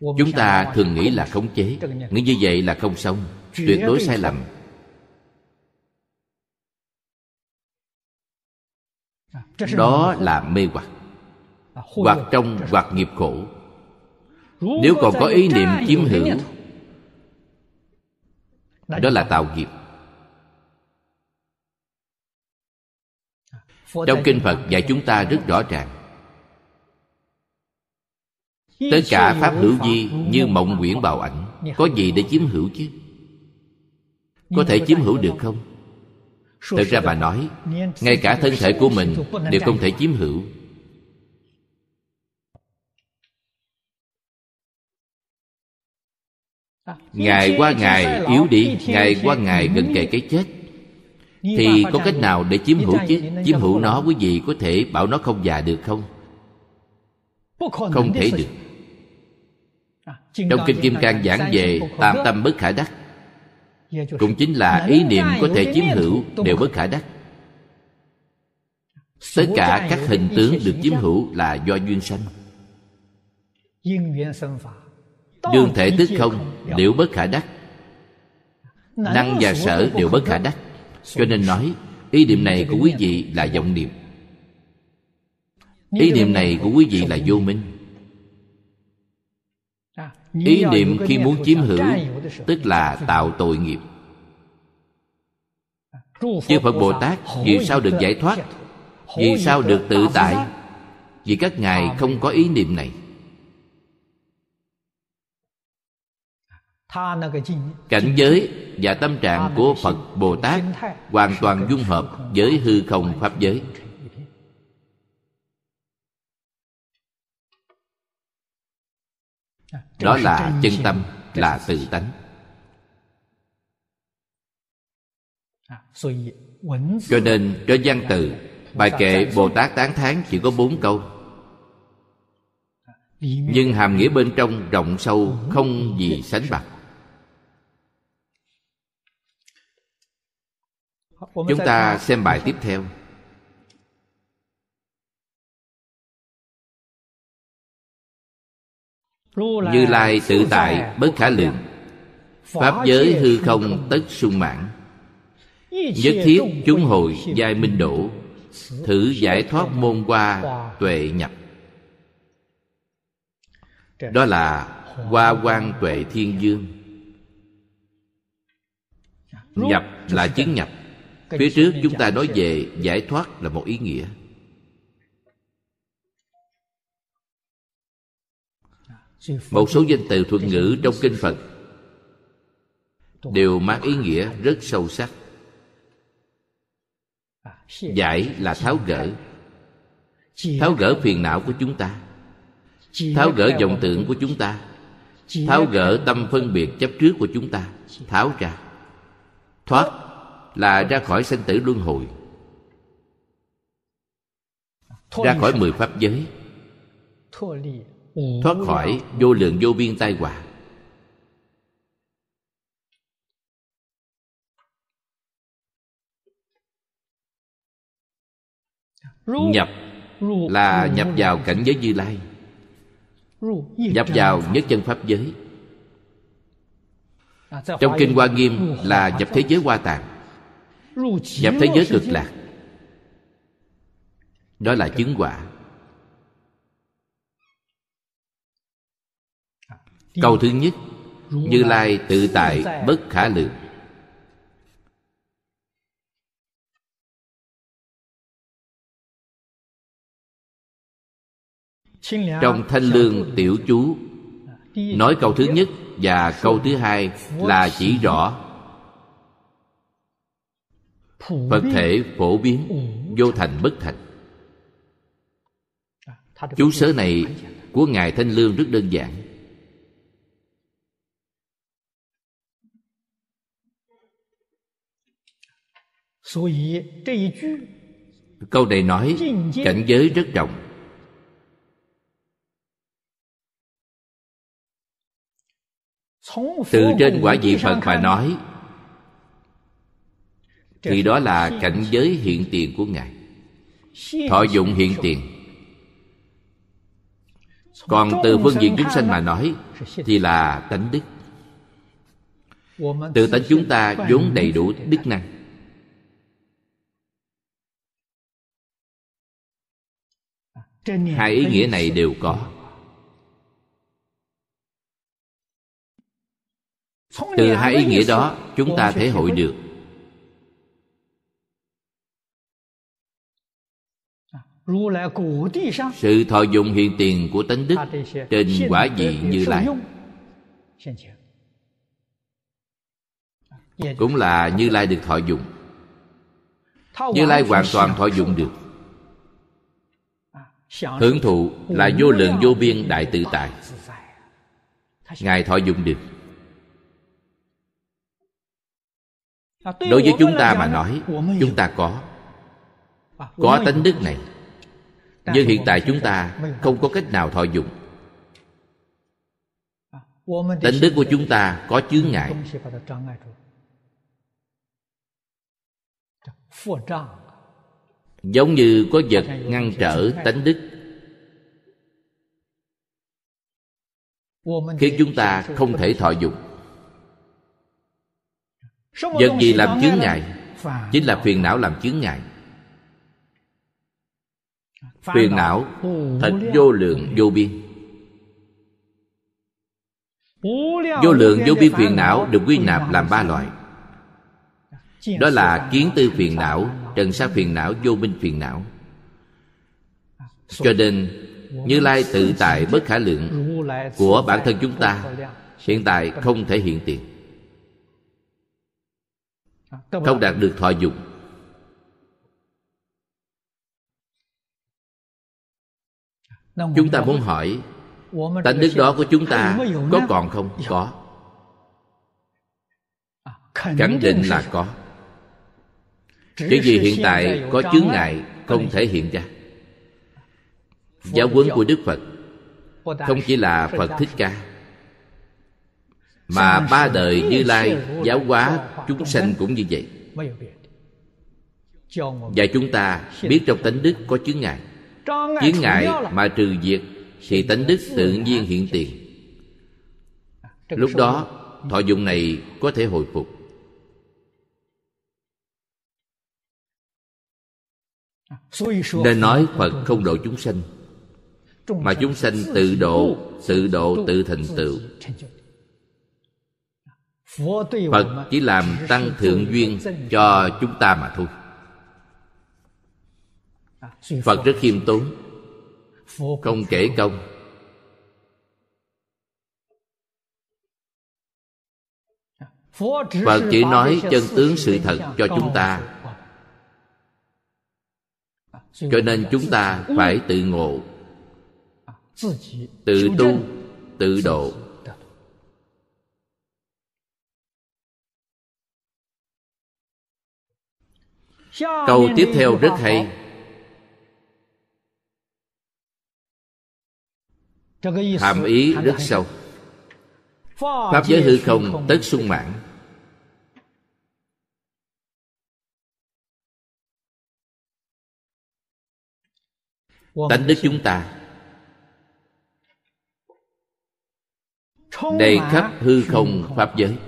Chúng ta thường nghĩ là khống chế Nghĩ như vậy là không xong Tuyệt đối sai lầm. Đó là mê hoặc Hoặc trong hoặc nghiệp khổ. Nếu còn có ý niệm chiếm hữu Đó là tạo nghiệp. Trong Kinh Phật dạy chúng ta rất rõ ràng. Tất cả Pháp hữu vi như mộng quyển bào ảnh Có gì để chiếm hữu chứ? Có thể chiếm hữu được không? Thật ra bà nói Ngay cả thân thể của mình Đều không thể chiếm hữu Ngày qua ngày yếu đi Ngày qua ngày gần kề cái chết. Thì có cách nào để chiếm hữu chứ? Chiếm hữu nó quý vị có thể bảo nó không già được không? Không thể được. Trong Kinh Kim Cang giảng về Tam tâm bất khả đắc. Cũng chính là ý niệm có thể chiếm hữu Đều bất khả đắc. Tất cả các hình tướng được chiếm hữu là do duyên sanh Đương thể tức không đều bất khả đắc. Năng và sở đều bất khả đắc. Cho nên nói Ý niệm này của quý vị là vọng niệm. Ý niệm này của quý vị là vô minh. Ý niệm khi muốn chiếm hữu Tức là tạo tội nghiệp. Chư Phật Bồ Tát Vì sao được giải thoát? Vì sao được tự tại? Vì các ngài không có ý niệm này cảnh giới và tâm trạng của phật bồ tát hoàn toàn dung hợp với hư không pháp giới. Đó là chân tâm là tự tánh. Cho nên cho văn từ bài kệ bồ tát tán thán chỉ có bốn câu. Nhưng hàm nghĩa bên trong rộng sâu không gì sánh bằng chúng ta xem bài tiếp theo. Như lai tự tại bất khả lượng. Pháp giới hư không tất sung mãn. Nhất thiết chúng hồi giai minh đổ. Thử giải thoát môn qua tuệ nhập. Đó là hoa quan tuệ thiên dương. Nhập là chứng nhập phía trước chúng ta nói về giải thoát là một ý nghĩa. Một số danh từ thuật ngữ trong kinh phật đều mang ý nghĩa rất sâu sắc. Giải là tháo gỡ. Tháo gỡ phiền não của chúng ta. Tháo gỡ vọng tưởng của chúng ta. Tháo gỡ tâm phân biệt chấp trước của chúng ta. Tháo ra. Thoát là ra khỏi sanh tử luân hồi ra khỏi mười pháp giới thoát khỏi vô lượng vô biên tai họa. Nhập là nhập vào cảnh giới như lai. Nhập vào nhất chân pháp giới. Trong kinh hoa nghiêm là nhập thế giới hoa tạng nhập thế giới cực lạc. Đó là chứng quả. Câu thứ nhất, như lai tự tại bất khả lượng. Trong thanh lương tiểu chú, nói câu thứ nhất và câu thứ hai là chỉ rõ phật thể phổ biến vô thành bất thành. Chú sớ này của ngài thanh lương rất đơn giản. Câu này nói cảnh giới rất rộng. Từ trên quả vị phật mà nói thì đó là cảnh giới hiện tiền của ngài. Thọ dụng hiện tiền. Còn từ phương diện chúng sanh mà nói, thì là tánh đức. Từ tánh chúng ta vốn đầy đủ đức năng. Hai ý nghĩa này đều có. Từ hai ý nghĩa đó, chúng ta thể hội được. Sự thọ dụng hiện tiền của tánh đức trên quả vị như lai. cũng là như lai được thọ dụng. như lai hoàn toàn thọ dụng được. hưởng thụ là vô lượng vô biên đại tự tại. ngài thọ dụng được. đối với chúng ta mà nói chúng ta có. có tánh đức này nhưng hiện tại chúng ta không có cách nào thọ dụng. Tánh đức của chúng ta có chướng ngại. giống như có vật ngăn trở tánh đức. Khiến chúng ta không thể thọ dụng. Vật gì làm chướng ngại chính là phiền não làm chướng ngại phiền não, thật vô lượng vô biên. Vô lượng vô biên phiền não được quy nạp làm ba loại. Đó là kiến tư phiền não, trần sa phiền não, vô minh phiền não. Cho nên, như lai tự tại bất khả lượng của bản thân chúng ta, hiện tại không thể hiện tiền. Không đạt được thọ dụng chúng ta muốn hỏi tánh đức đó của chúng ta có còn không? Có. Khẳng định là có. Chỉ vì hiện tại có chướng ngại không thể hiện ra. Giáo huấn của đức phật không chỉ là phật thích ca mà ba đời như lai giáo hóa chúng sanh cũng như vậy. và chúng ta biết trong tánh đức có chướng ngại chướng ngại mà trừ diệt thì tánh đức tự nhiên hiện tiền. Lúc đó thọ dụng này có thể hồi phục. Nên nói phật không độ chúng sanh mà chúng sanh tự độ tự độ tự thành tựu. phật chỉ làm tăng thượng duyên cho chúng ta mà thôi phật rất khiêm tốn, không kể công. Phật chỉ nói chân tướng sự thật cho chúng ta. Cho nên chúng ta phải tự ngộ, tự tu, tự độ. Câu tiếp theo rất hay. Hàm ý rất sâu. Pháp giới hư không tất sung mãn. Tánh đức chúng ta. Đầy khắp hư không pháp giới.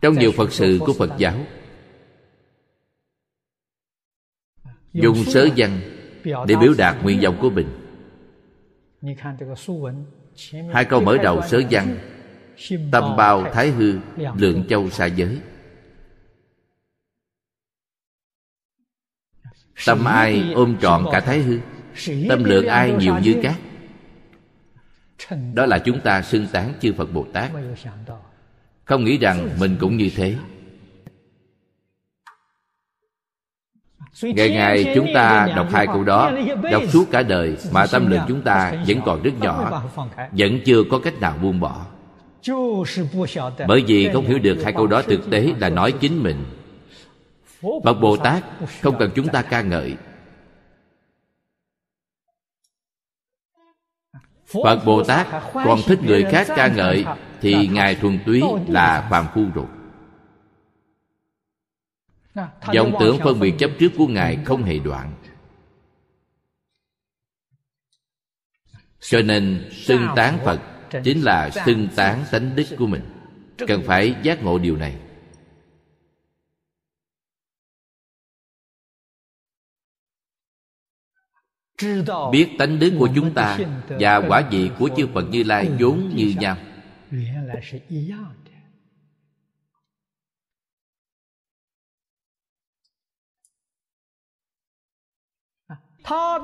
Trong nhiều phật sự của phật giáo dùng sớ văn để biểu đạt nguyện vọng của mình. Hai câu mở đầu sớ văn tâm bao thái hư lượng châu xa giới. Tâm ai ôm trọn cả thái hư Tâm lượng ai nhiều như cát. Đó là chúng ta xưng tán chư Phật Bồ Tát. Không nghĩ rằng mình cũng như thế Ngày ngày chúng ta đọc hai câu đó Đọc suốt cả đời Mà tâm lượng chúng ta vẫn còn rất nhỏ Vẫn chưa có cách nào buông bỏ. Bởi vì không hiểu được hai câu đó thực tế là nói chính mình. Phật Bồ Tát không cần chúng ta ca ngợi. Phật Bồ Tát còn thích người khác ca ngợi Thì Ngài thuần túy là phàm phu rồi vọng tưởng phân biệt chấp trước của ngài không hề đoạn. Cho nên, xưng tán phật chính là xưng tán tánh đức của mình. Cần phải giác ngộ điều này. Biết tánh đức của chúng ta và quả vị của chư phật như lai vốn như nhau.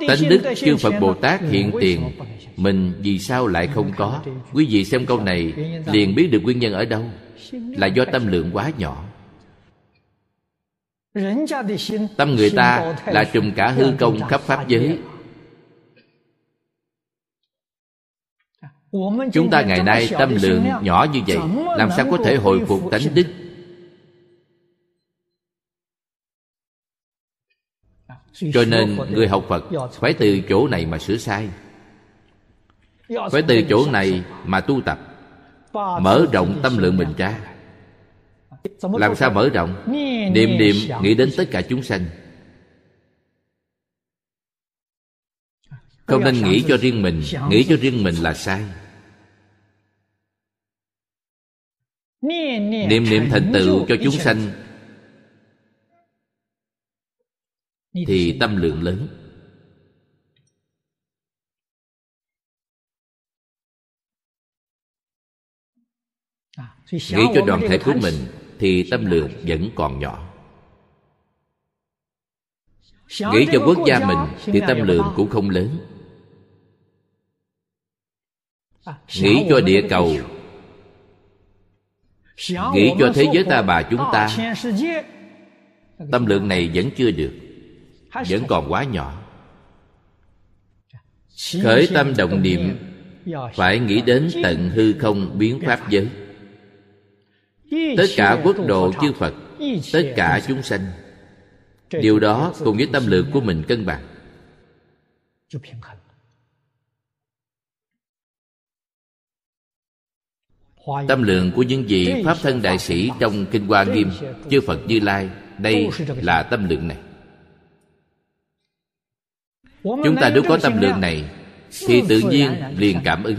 Tánh đức chư Phật Bồ Tát hiện tiền. Mình vì sao lại không có? Quý vị xem câu này Liền biết được nguyên nhân ở đâu. Là do tâm lượng quá nhỏ. Tâm người ta là trùm cả hư công khắp Pháp giới. Chúng ta ngày nay tâm lượng nhỏ như vậy Làm sao có thể hồi phục tánh đức cho nên người học phật phải từ chỗ này mà sửa sai. phải từ chỗ này mà tu tập. Mở rộng tâm lượng mình ra. làm sao mở rộng? Niệm niệm nghĩ đến tất cả chúng sanh. không nên nghĩ cho riêng mình. nghĩ cho riêng mình là sai. Niệm niệm thành tựu cho chúng sanh thì tâm lượng lớn. À, nghĩ cho đoàn thể của mình thì tâm lượng vẫn còn nhỏ. Nghĩ cho quốc gia mình thì tâm lượng cũng không lớn. À, nghĩ cho địa cầu. nghĩ cho thế giới ta bà chúng ta. tâm lượng này vẫn chưa được vẫn còn quá nhỏ. Khởi tâm động niệm. phải nghĩ đến tận hư không biến pháp giới. Tất cả quốc độ chư phật tất cả chúng sanh. Điều đó cùng với tâm lượng của mình cân bằng. Tâm lượng của những vị pháp thân đại sĩ trong kinh hoa nghiêm chư phật như lai đây là tâm lượng này chúng ta nếu có tâm lượng này thì tự nhiên liền cảm ứng.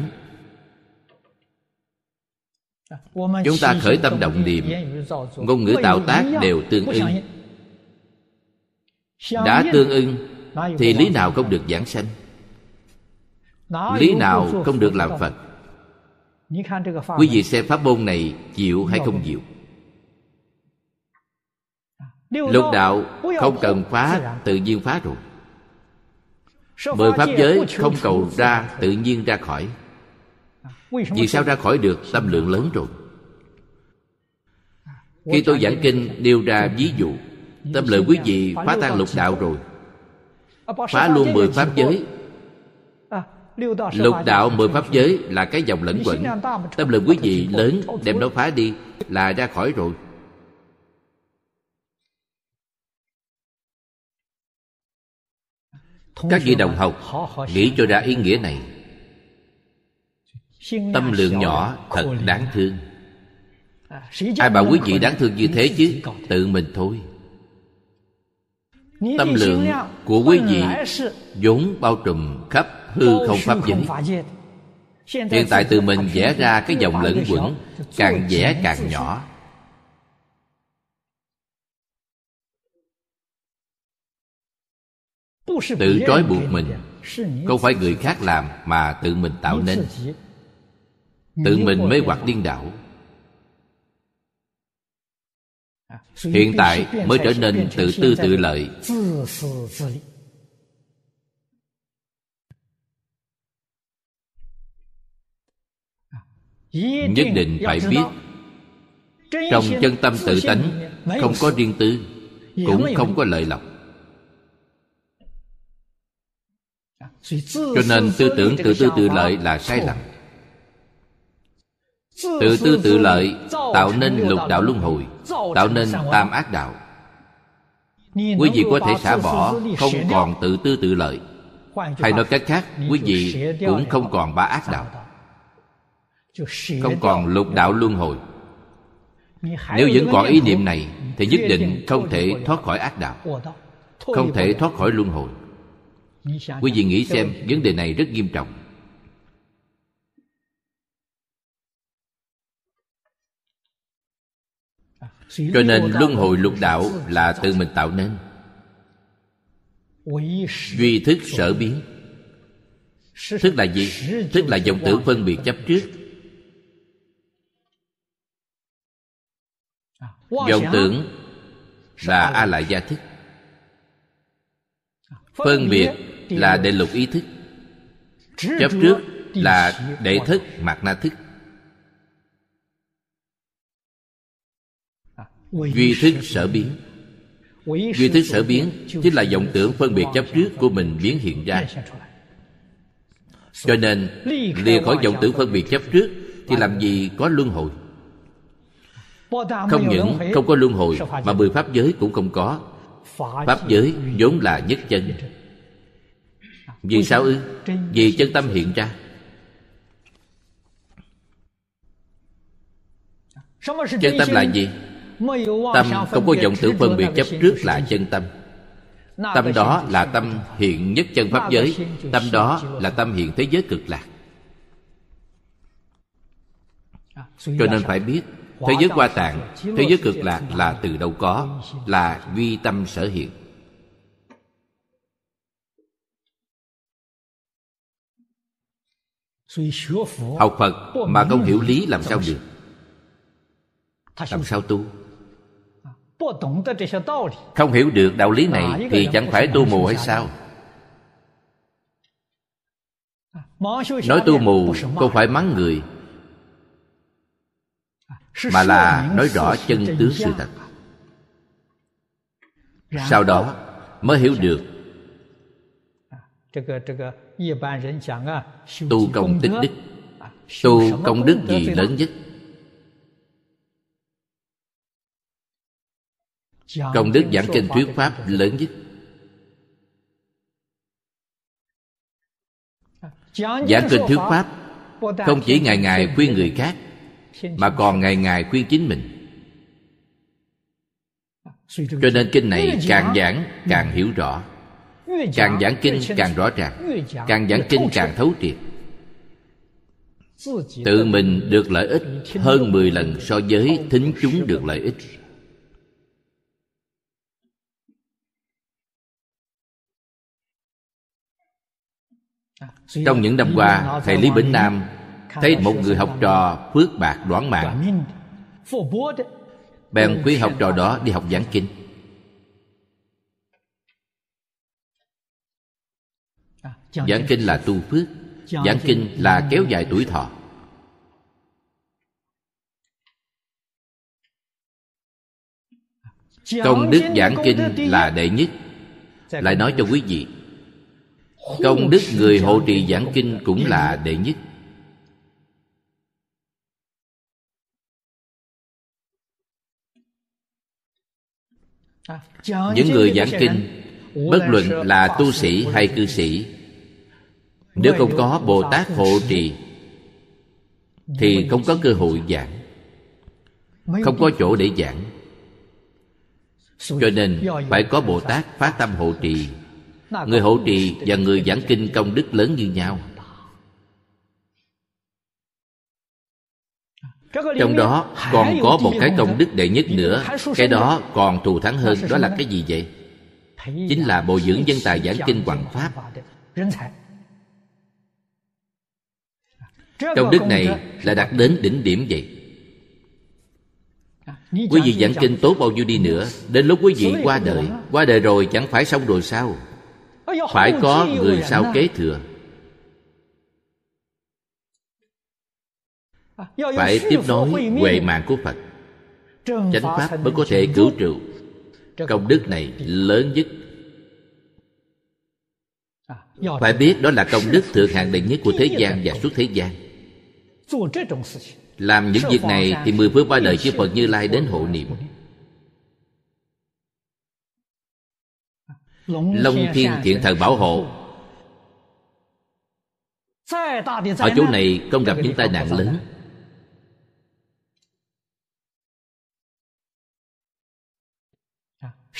Chúng ta khởi tâm động niệm ngôn ngữ tạo tác đều tương ứng. đã tương ưng thì lý nào không được giảng sanh? Lý nào không được làm phật? Quý vị xem pháp môn này chịu hay không chịu lục đạo không cần phá tự nhiên phá rồi Mười pháp giới không cầu ra Tự nhiên ra khỏi. Vì sao ra khỏi được? Tâm lượng lớn rồi. Khi tôi giảng kinh nêu ra ví dụ Tâm lượng quý vị phá tan lục đạo rồi. Phá luôn mười pháp giới. Lục đạo mười pháp giới là cái dòng lẫn quẩn. Tâm lượng quý vị lớn đem nó phá đi Là ra khỏi rồi các vị đồng học nghĩ cho ra ý nghĩa này. Tâm lượng nhỏ thật đáng thương. Ai bảo quý vị đáng thương như thế chứ? tự mình thôi. Tâm lượng của quý vị vốn bao trùm khắp hư không pháp giới. hiện tại tự mình vẽ ra cái dòng lẫn quẩn càng vẽ càng nhỏ tự trói buộc mình. không phải người khác làm mà tự mình tạo nên? Tự mình mê hoặc điên đảo. Hiện tại mới trở nên tự tư tự lợi. Nhất định phải biết trong chân tâm tự tánh không có riêng tư cũng không có lợi lộc cho nên tư tưởng tự tư tự lợi là sai lầm. Tự tư tự lợi tạo nên lục đạo luân hồi tạo nên tam ác đạo. Quý vị có thể xả bỏ không còn tự tư tự lợi. Hay nói cách khác quý vị cũng không còn ba ác đạo. Không còn lục đạo luân hồi. Nếu vẫn còn ý niệm này thì nhất định không thể thoát khỏi ác đạo không thể thoát khỏi luân hồi quý vị nghĩ xem vấn đề này rất nghiêm trọng. Cho nên luân hồi lục đạo là tự mình tạo nên. Duy thức sở biến. Thức là gì? Thức là dòng tử phân biệt chấp trước. Vọng tưởng là a lại gia thức. Phân biệt là đệ lục ý thức. Chấp trước là đệ thức mạt na thức. Duy thức sở biến. duy thức sở biến chính là vọng tưởng phân biệt chấp trước của mình biến hiện ra. Cho nên lìa khỏi vọng tưởng phân biệt chấp trước thì làm gì có luân hồi? Không những không có luân hồi mà mười pháp giới cũng không có. Pháp giới vốn là nhất chân vì sao ư? vì chân tâm hiện ra. Chân tâm là gì? Tâm không có vọng tưởng phân biệt chấp trước là chân tâm. Tâm đó là tâm hiện nhất chân pháp giới. tâm đó là tâm hiện thế giới cực lạc. Cho nên phải biết thế giới qua tạng thế giới cực lạc là từ đâu có? Là duy tâm sở hiện học phật mà không hiểu lý làm sao được? Làm sao tu? Không hiểu được đạo lý này thì chẳng phải tu mù hay sao? Nói tu mù không phải mắng người mà là nói rõ chân tướng sự thật. Sau đó mới hiểu được tu công tích đức. Tu công đức gì lớn nhất? Công đức giảng kinh thuyết pháp lớn nhất. Giảng kinh thuyết pháp không chỉ ngày ngày khuyên người khác mà còn ngày ngày khuyên chính mình. Cho nên kinh này càng giảng càng hiểu rõ càng giảng kinh càng rõ ràng. càng giảng kinh càng thấu triệt. Tự mình được lợi ích hơn 10 lần so với thính chúng được lợi ích. Trong những năm qua thầy lý bỉnh nam thấy một người học trò phước bạc đoán mạng. Bèn khuyên học trò đó đi học giảng kinh giảng kinh là tu phước giảng kinh là kéo dài tuổi thọ. Công đức giảng kinh là đệ nhất. Lại nói cho quý vị công đức người hộ trì giảng kinh cũng là đệ nhất. Những người giảng kinh bất luận là tu sĩ hay cư sĩ nếu không có bồ tát hộ trì thì không có cơ hội giảng. Không có chỗ để giảng. Cho nên phải có bồ tát phát tâm hộ trì. Người hộ trì và người giảng kinh công đức lớn như nhau. Trong đó còn có một cái công đức đệ nhất nữa. Cái đó còn thù thắng hơn. đó là cái gì vậy? Chính là bồi dưỡng dân tài giảng kinh hoàng pháp công đức này là đạt đến đỉnh điểm vậy. Quý vị giảng kinh tốt bao nhiêu đi nữa Đến lúc quý vị qua đời. Qua đời rồi chẳng phải xong rồi sao? Phải có người sau kế thừa. Phải tiếp nối huệ mạng của Phật. Chánh Pháp mới có thể cứu trụ. Công đức này lớn nhất. Phải biết đó là công đức thượng hạng đệ nhất của thế gian và suốt thế gian Làm những việc này thì mười phương ba đời chư Phật Như Lai đến hộ niệm. Long Thiên Thiện Thần bảo hộ. Ở chỗ này không gặp những tai nạn lớn.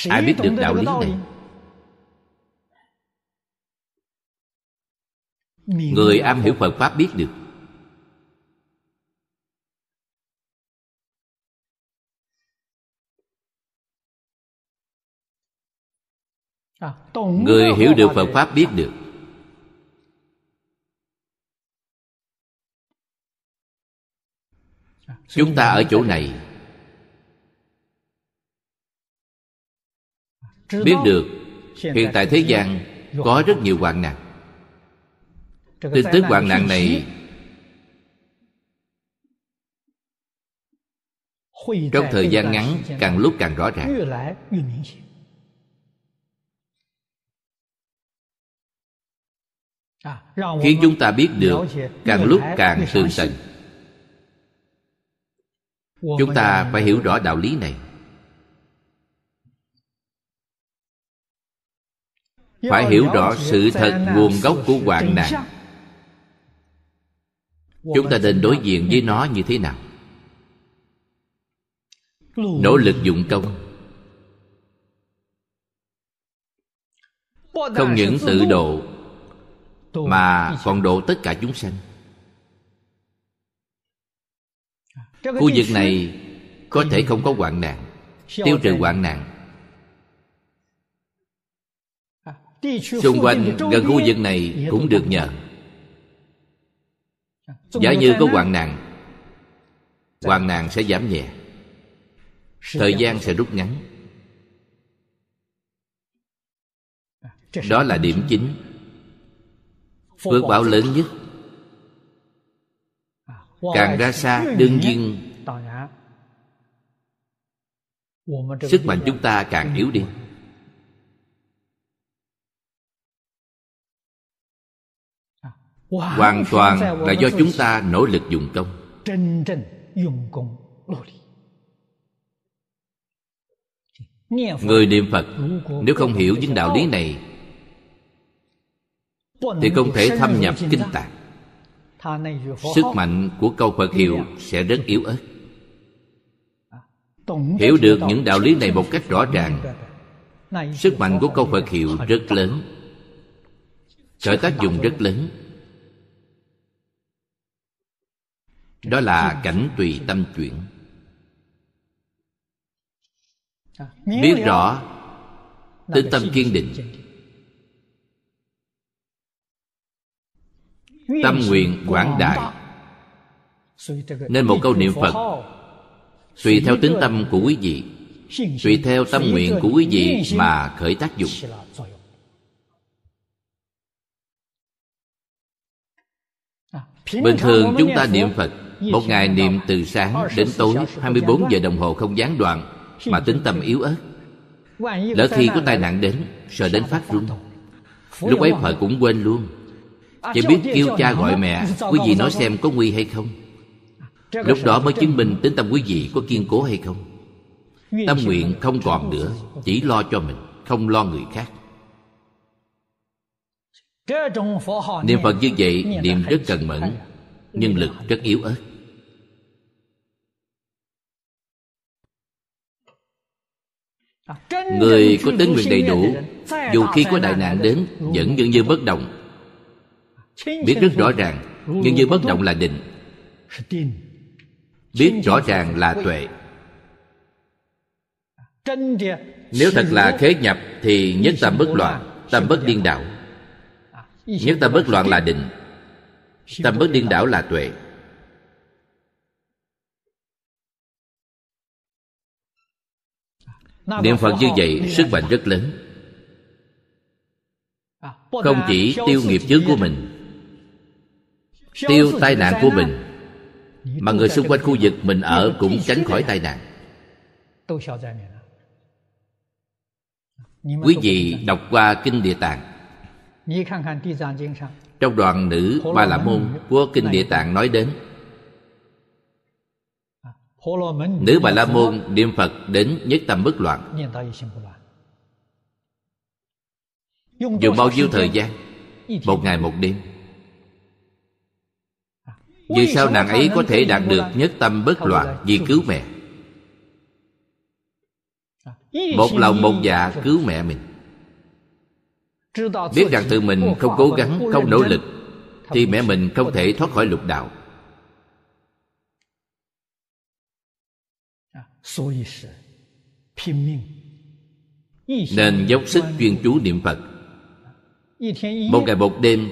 Ai biết được đạo lý này? Người am hiểu phật pháp biết được người hiểu được phật pháp biết được. Chúng ta ở chỗ này. biết được hiện tại thế gian có rất nhiều hoạn nạn. Tin tức hoạn nạn này trong thời gian ngắn càng lúc càng rõ ràng khiến chúng ta biết được càng lúc càng tường tận chúng ta phải hiểu rõ đạo lý này. Phải hiểu rõ sự thật nguồn gốc của hoạn nạn chúng ta nên đối diện với nó như thế nào? Nỗ lực dụng công. Không những tự độ mà còn độ tất cả chúng sanh. Khu vực này có thể không có hoạn nạn tiêu trừ hoạn nạn. Xung quanh gần khu vực này cũng được nhờ. Giả như có hoạn nạn hoạn nạn sẽ giảm nhẹ. Thời gian sẽ rút ngắn. Đó là điểm chính phước báo lớn nhất. Càng ra xa đương nhiên sức mạnh chúng ta càng yếu đi. hoàn toàn là do chúng ta nỗ lực dùng công. Người niệm phật nếu không hiểu những đạo lý này thì không thể thâm nhập kinh tạng. sức mạnh của câu phật hiệu sẽ rất yếu ớt. Hiểu được những đạo lý này một cách rõ ràng sức mạnh của câu phật hiệu rất lớn. Khởi tác dụng rất lớn. đó là cảnh tùy tâm chuyển. Biết rõ tinh tâm kiên định tâm nguyện quảng đại. nên một câu niệm phật tùy theo tính tâm của quý vị tùy theo tâm nguyện của quý vị mà khởi tác dụng. Bình thường chúng ta niệm phật một ngày niệm từ sáng đến tối 24 giờ đồng hồ không gián đoạn Mà tính tâm yếu ớt. Lỡ khi có tai nạn đến Sợ đến phát run Lúc ấy Phật cũng quên luôn Chỉ biết kêu cha gọi mẹ Quý vị nói xem có nguy hay không? Lúc đó mới chứng minh tính tâm quý vị có kiên cố hay không? Tâm nguyện không còn nữa Chỉ lo cho mình Không lo người khác. Niệm Phật như vậy Niệm rất cần mẫn Nhưng lực rất yếu ớt. Người có tính nguyện đầy đủ dù khi có đại nạn đến vẫn nhân như bất động biết rất rõ ràng nhân như bất động là định. Biết rõ ràng là tuệ. Nếu thật là khế nhập, thì nhất tâm bất loạn, tâm bất điên đảo. Nhất tâm bất loạn là định. Tâm bất điên đảo là tuệ. Niệm phật như vậy, sức mạnh rất lớn. Không chỉ tiêu nghiệp chướng của mình tiêu tai nạn của mình. mà người xung quanh khu vực mình ở cũng tránh khỏi tai nạn. Quý vị đọc qua kinh địa tạng. Trong đoạn nữ ba la môn của kinh địa tạng nói đến. Nữ bà la môn niệm phật đến nhất tâm bất loạn. Dùng bao nhiêu thời gian? một ngày một đêm vì sao nàng ấy có thể đạt được nhất tâm bất loạn vì cứu mẹ? Một lòng một dạ cứu mẹ mình. Biết rằng tự mình không cố gắng không nỗ lực thì mẹ mình không thể thoát khỏi lục đạo. Nên dốc sức chuyên chú niệm phật. Một ngày một đêm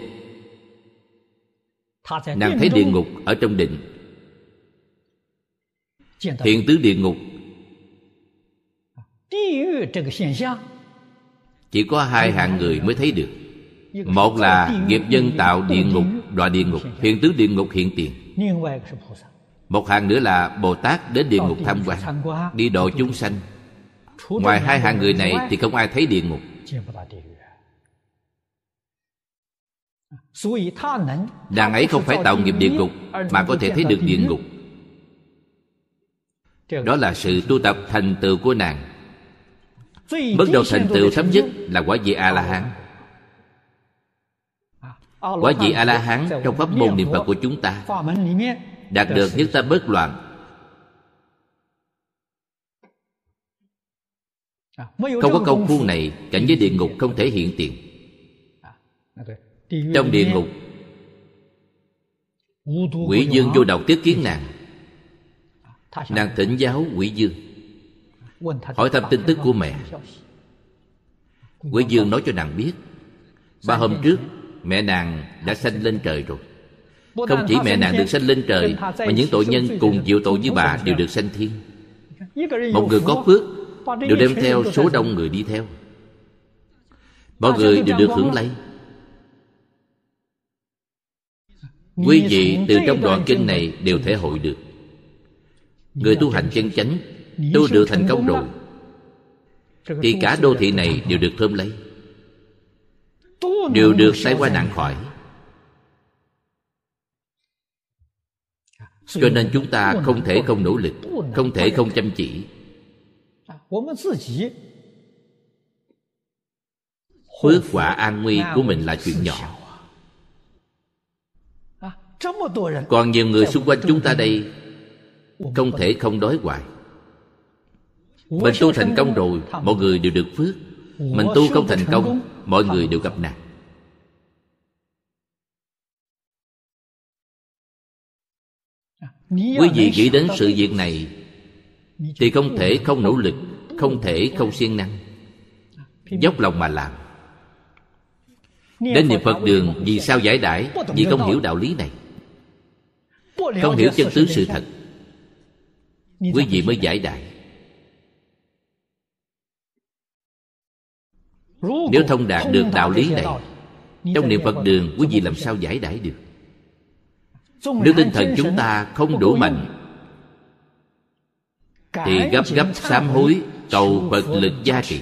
nàng thấy địa ngục ở trong định hiện tứ địa ngục. Chỉ có hai hạng người mới thấy được. Một là nghiệp nhân tạo địa ngục đọa địa ngục. hiện tứ địa ngục hiện tiền. Một hạng nữa là bồ tát đến địa ngục tham quan đi độ chúng sanh. ngoài hai hạng người này thì không ai thấy địa ngục nàng ấy không phải tạo nghiệp địa ngục mà có thể thấy được địa ngục. Đó là sự tu tập thành tựu của nàng. Bước đầu thành tựu thấp nhất là quả vị A-la-hán. Quả vị A-la-hán trong pháp môn niệm Phật của chúng ta Đạt được nhất tâm bất loạn. Không có công phu này Cảnh giới địa ngục không thể hiện tiền Trong địa ngục Quỷ dương vô độc tiếp kiến nàng. Nàng thỉnh giáo quỷ dương hỏi thăm tin tức của mẹ. quế dương nói cho nàng biết ba hôm trước mẹ nàng đã sanh lên trời rồi. Không chỉ mẹ nàng được sanh lên trời mà những tội nhân cùng chịu tội với bà đều được. sanh thiên. Một người có phước đều đem theo số đông người đi theo. Mọi người đều được hưởng lấy quý vị từ trong đoạn kinh này đều thể hội được. Người tu hành chân chánh tu được thành công rồi. thì cả đô thị này đều được thơm lấy. Đều được sai qua nạn khỏi. Cho nên chúng ta không thể không nỗ lực không thể không chăm chỉ. Phước quả an nguy của mình là chuyện nhỏ còn nhiều người xung quanh chúng ta đây không thể không đói hoài. Mình tu thành công rồi mọi người đều được phước. Mình tu không thành công mọi người đều gặp nạn. Quý vị nghĩ đến sự việc này thì không thể không nỗ lực không thể không siêng năng. Dốc lòng mà làm. Đến niệm phật đường vì sao giải đãi vì không hiểu đạo lý này không hiểu chân tướng sự thật. quý vị mới giải đãi Nếu thông đạt được đạo lý này Trong niệm Phật đường Quý vị làm sao giải đãi được? Nếu tinh thần chúng ta không đủ mạnh Thì gấp gấp sám hối Cầu Phật lực gia trì.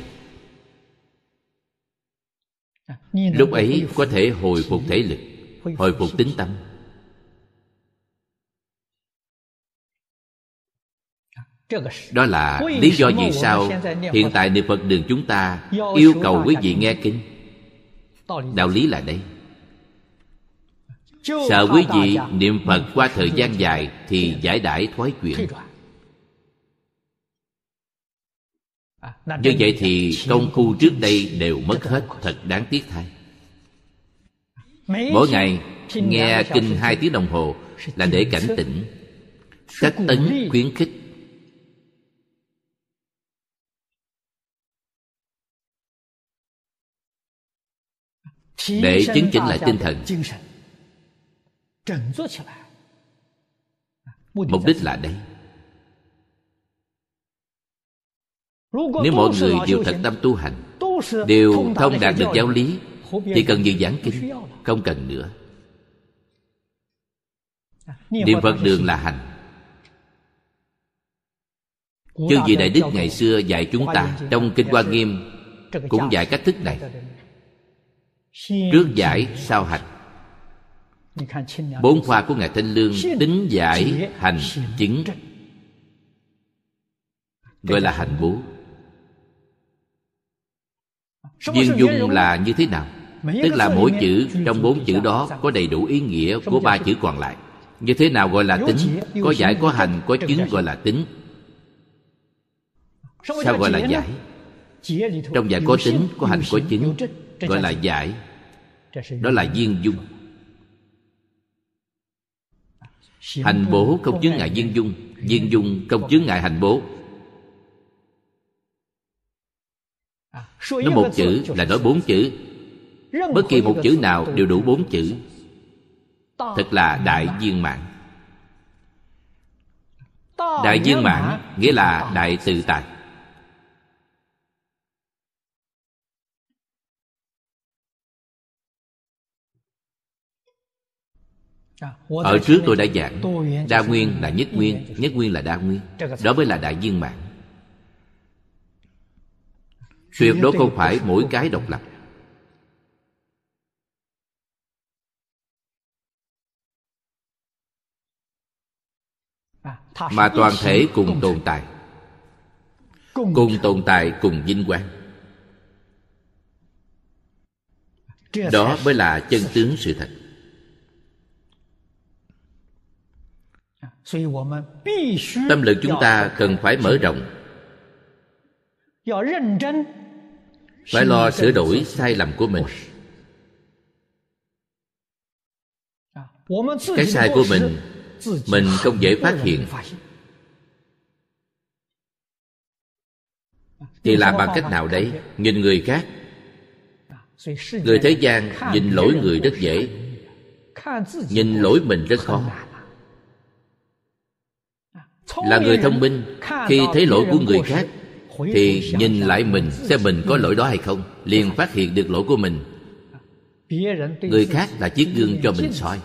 Lúc ấy có thể hồi phục thể lực Hồi phục tính tâm đó là lý do vì sao hiện tại niệm phật đường chúng ta yêu cầu quý vị nghe kinh. Đạo lý là đây. Sợ quý vị niệm phật qua thời gian dài thì giải đãi thoái chuyển như vậy thì công phu trước đây đều mất hết, thật đáng tiếc thay. Mỗi ngày nghe kinh hai tiếng đồng hồ là để cảnh tỉnh. Cách tấn khuyến khích để chứng chỉnh lại tinh thần mục đích là đây nếu mọi người đều thật tâm tu hành đều thông đạt được giáo lý thì cần gì giảng kinh không cần nữa. Niệm phật đường là hành. Chư vị đại đức ngày xưa dạy chúng ta trong kinh hoa nghiêm cũng dạy cách thức này trước giải sau hành bốn khoa của ngài thanh lương tính giải hành chứng. Gọi là hành bố. Viên dung là như thế nào? Tức là mỗi chữ trong bốn chữ đó có đầy đủ ý nghĩa của ba chữ còn lại. Như thế nào gọi là tính? Có giải, có hành, có chứng gọi là tính. Sao gọi là giải? Trong giải có tính, có hành, có chứng gọi là giải đó là viên dung. Hành bố không chứng ngại viên dung. viên dung không chứng ngại hành bố. Nói một chữ là nói bốn chữ. Bất kỳ một chữ nào đều đủ bốn chữ. Thật là đại viên mãn. Đại viên mãn nghĩa là đại tự tại ở trước tôi đã giảng đa nguyên là nhất nguyên nhất nguyên là đa nguyên. Đó mới là đại viên mãn. Tuyệt đối không phải mỗi cái độc lập. Mà toàn thể cùng tồn tại. Cùng tồn tại cùng vinh quang. Đó mới là chân tướng sự thật tâm lực chúng ta cần phải mở rộng. Phải lo sửa đổi sai lầm của mình. Cái sai của mình mình không dễ phát hiện. Thì làm bằng cách nào đấy? Nhìn người khác. Người thế gian nhìn lỗi người rất dễ. Nhìn lỗi mình rất khó là người thông minh. Khi thấy lỗi của người khác, thì nhìn lại mình xem mình có lỗi đó hay không, liền phát hiện được lỗi của mình. Người khác là chiếc gương cho mình soi.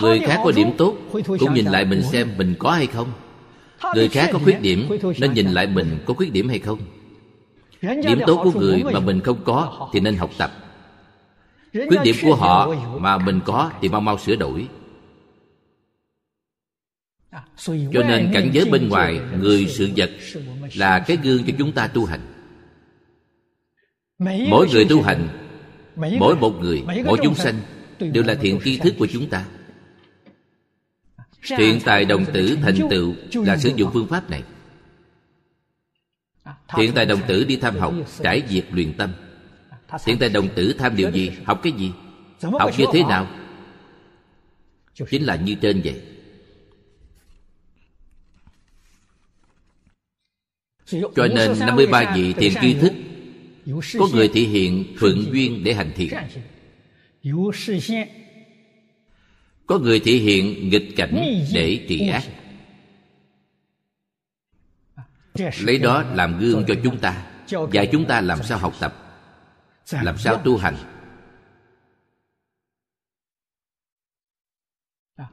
Người khác có điểm tốt, cũng nhìn lại mình xem mình có hay không. Người khác có khuyết điểm, nên nhìn lại mình có khuyết điểm hay không. Điểm tốt của người mà mình không có, thì nên học tập khuyết điểm của họ mà mình có thì mau mau sửa đổi. Cho nên cảnh giới bên ngoài người sự vật là cái gương cho chúng ta tu hành. Mỗi người tu hành. mỗi một người mỗi chúng sanh đều là thiện tri thức của chúng ta. Thiện tài đồng tử thành tựu là sử dụng phương pháp này. Thiện tài đồng tử đi tham học trải diệt luyện tâm thiện tài đồng tử tham điều gì? Học cái gì? Học như thế nào? Chính là như trên vậy. Cho nên 53 vị thiện tri thức Có người thể hiện thuận duyên để hành thiện. Có người thể hiện nghịch cảnh để trị ác. Lấy đó làm gương cho chúng ta. Dạy chúng ta làm sao học tập Làm sao tu hành?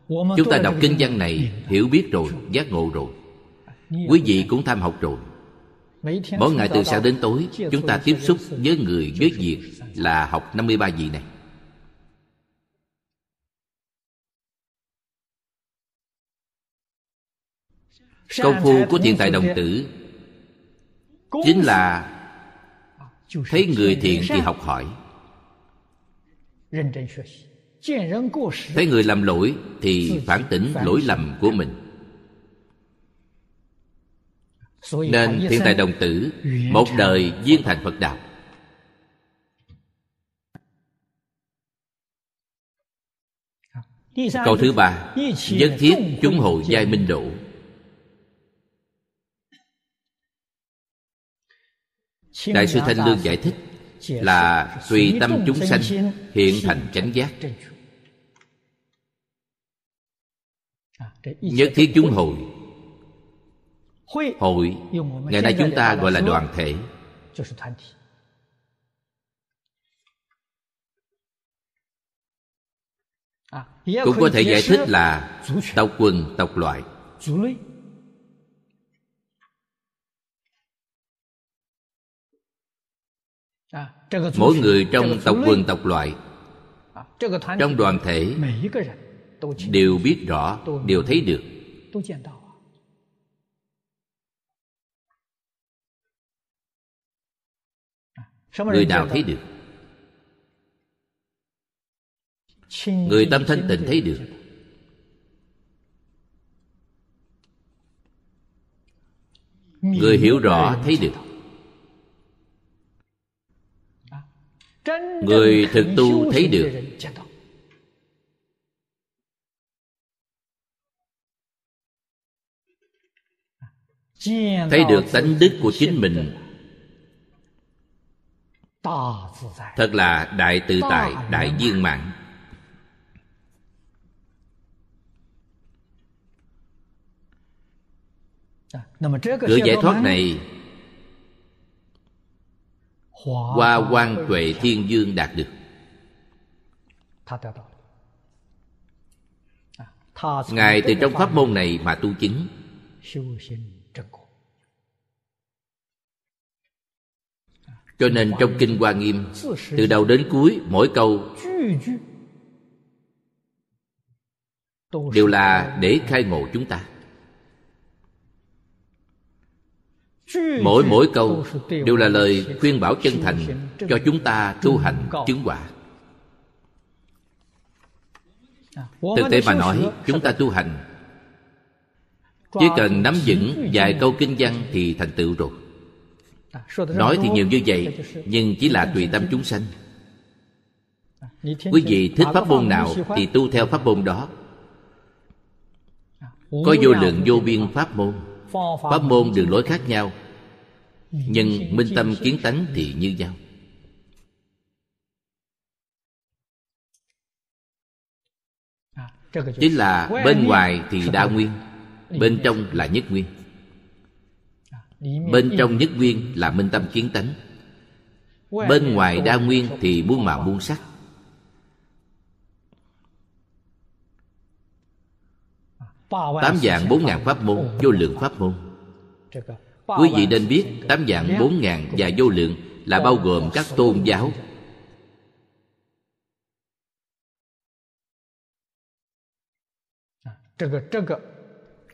Chúng ta đọc kinh văn này Hiểu biết rồi, giác ngộ rồi. Quý vị cũng tham học rồi. Mỗi ngày từ sáng đến tối Chúng ta tiếp xúc với người với việc Là học 53 vị này. Công phu của thiện tài đồng tử Chính là Thấy người thiện thì học hỏi. Thấy người làm lỗi Thì phản tỉnh lỗi lầm của mình. nên thiên tài đồng tử một đời viên thành phật đạo. câu thứ ba nhất thiết chúng hội giai minh độ đại sư thanh lương giải thích là tùy tâm chúng sanh hiện thành chánh giác. Nhất thiết chúng hội hội ngày nay chúng ta gọi là đoàn thể. Cũng có thể giải thích là tộc quần tộc loại mỗi người trong tộc quần tộc loại trong đoàn thể đều biết rõ đều thấy được. Người nào thấy được? Người tâm thanh tịnh thấy được. người hiểu rõ thấy được người thực tu thấy được. Thấy được tánh đức của chính mình. Thật là đại tự tại đại viên mãn. Cửa giải thoát này qua quan tuệ thiên dương đạt được. Ngài từ trong pháp môn này. mà tu chứng. Cho nên trong kinh hoa nghiêm từ đầu đến cuối mỗi câu đều là để khai ngộ chúng ta mỗi mỗi câu đều là lời khuyên bảo chân thành cho chúng ta tu hành chứng quả. thực tế mà nói chúng ta tu hành? Chỉ cần nắm vững vài câu kinh văn thì thành tựu rồi. Nói thì nhiều như vậy nhưng chỉ là tùy tâm chúng sanh. Quý vị thích pháp môn nào thì tu theo pháp môn đó. Có vô lượng vô biên pháp môn. Pháp môn đường lối khác nhau nhưng minh tâm kiến tánh thì như nhau. Chính là bên ngoài thì đa nguyên, bên trong là nhất nguyên. Bên trong nhất nguyên là minh tâm kiến tánh. Bên ngoài đa nguyên thì muôn màu muôn sắc. Tám dạng bốn ngàn pháp môn vô lượng pháp môn quý vị nên biết tám dạng bốn ngàn và vô lượng là bao gồm các tôn giáo.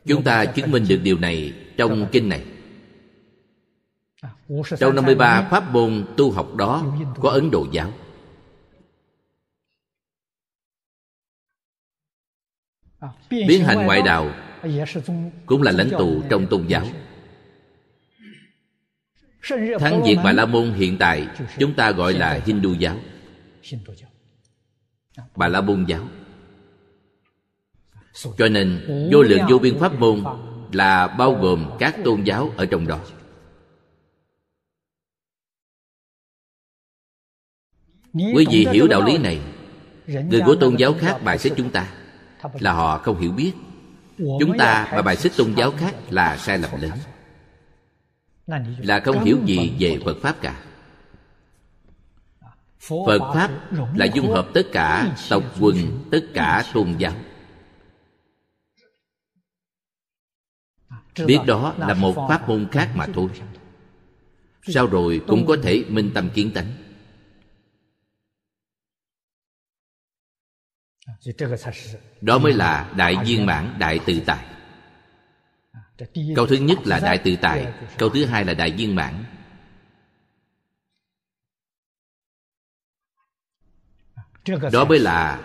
Chúng ta chứng minh được điều này trong kinh này. Trong 53 pháp môn tu học đó có Ấn Độ giáo. Biến hành ngoại đạo Cũng là lãnh tụ trong tôn giáo Thắng diệt Bà La Môn hiện tại Chúng ta gọi là Hindu giáo. Bà La Môn giáo. Cho nên vô lượng vô biên pháp môn Là bao gồm các tôn giáo ở trong đó. Quý vị hiểu đạo lý này. Người của tôn giáo khác bài xích chúng ta Là họ không hiểu biết. Chúng ta mà bài xích tôn giáo khác là sai lầm lớn Là không hiểu gì về Phật Pháp cả. Phật Pháp là dung hợp tất cả tộc quần, tất cả tôn giáo. Biết đó là một pháp môn khác mà thôi. Sau rồi cũng có thể minh tâm kiến tánh. Đó mới là đại viên mãn đại tự tại câu thứ nhất là đại tự tại, câu thứ hai là đại viên mãn. Đó mới là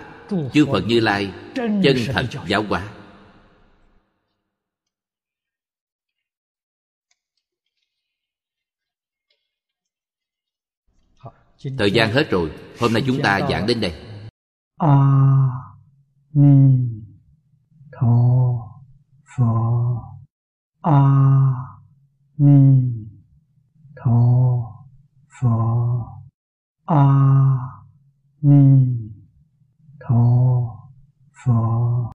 chư phật như lai, chân thật giáo hóa. Thời gian hết rồi, hôm nay chúng ta giảng đến đây. A ni tho 阿弥陀佛。阿弥陀佛。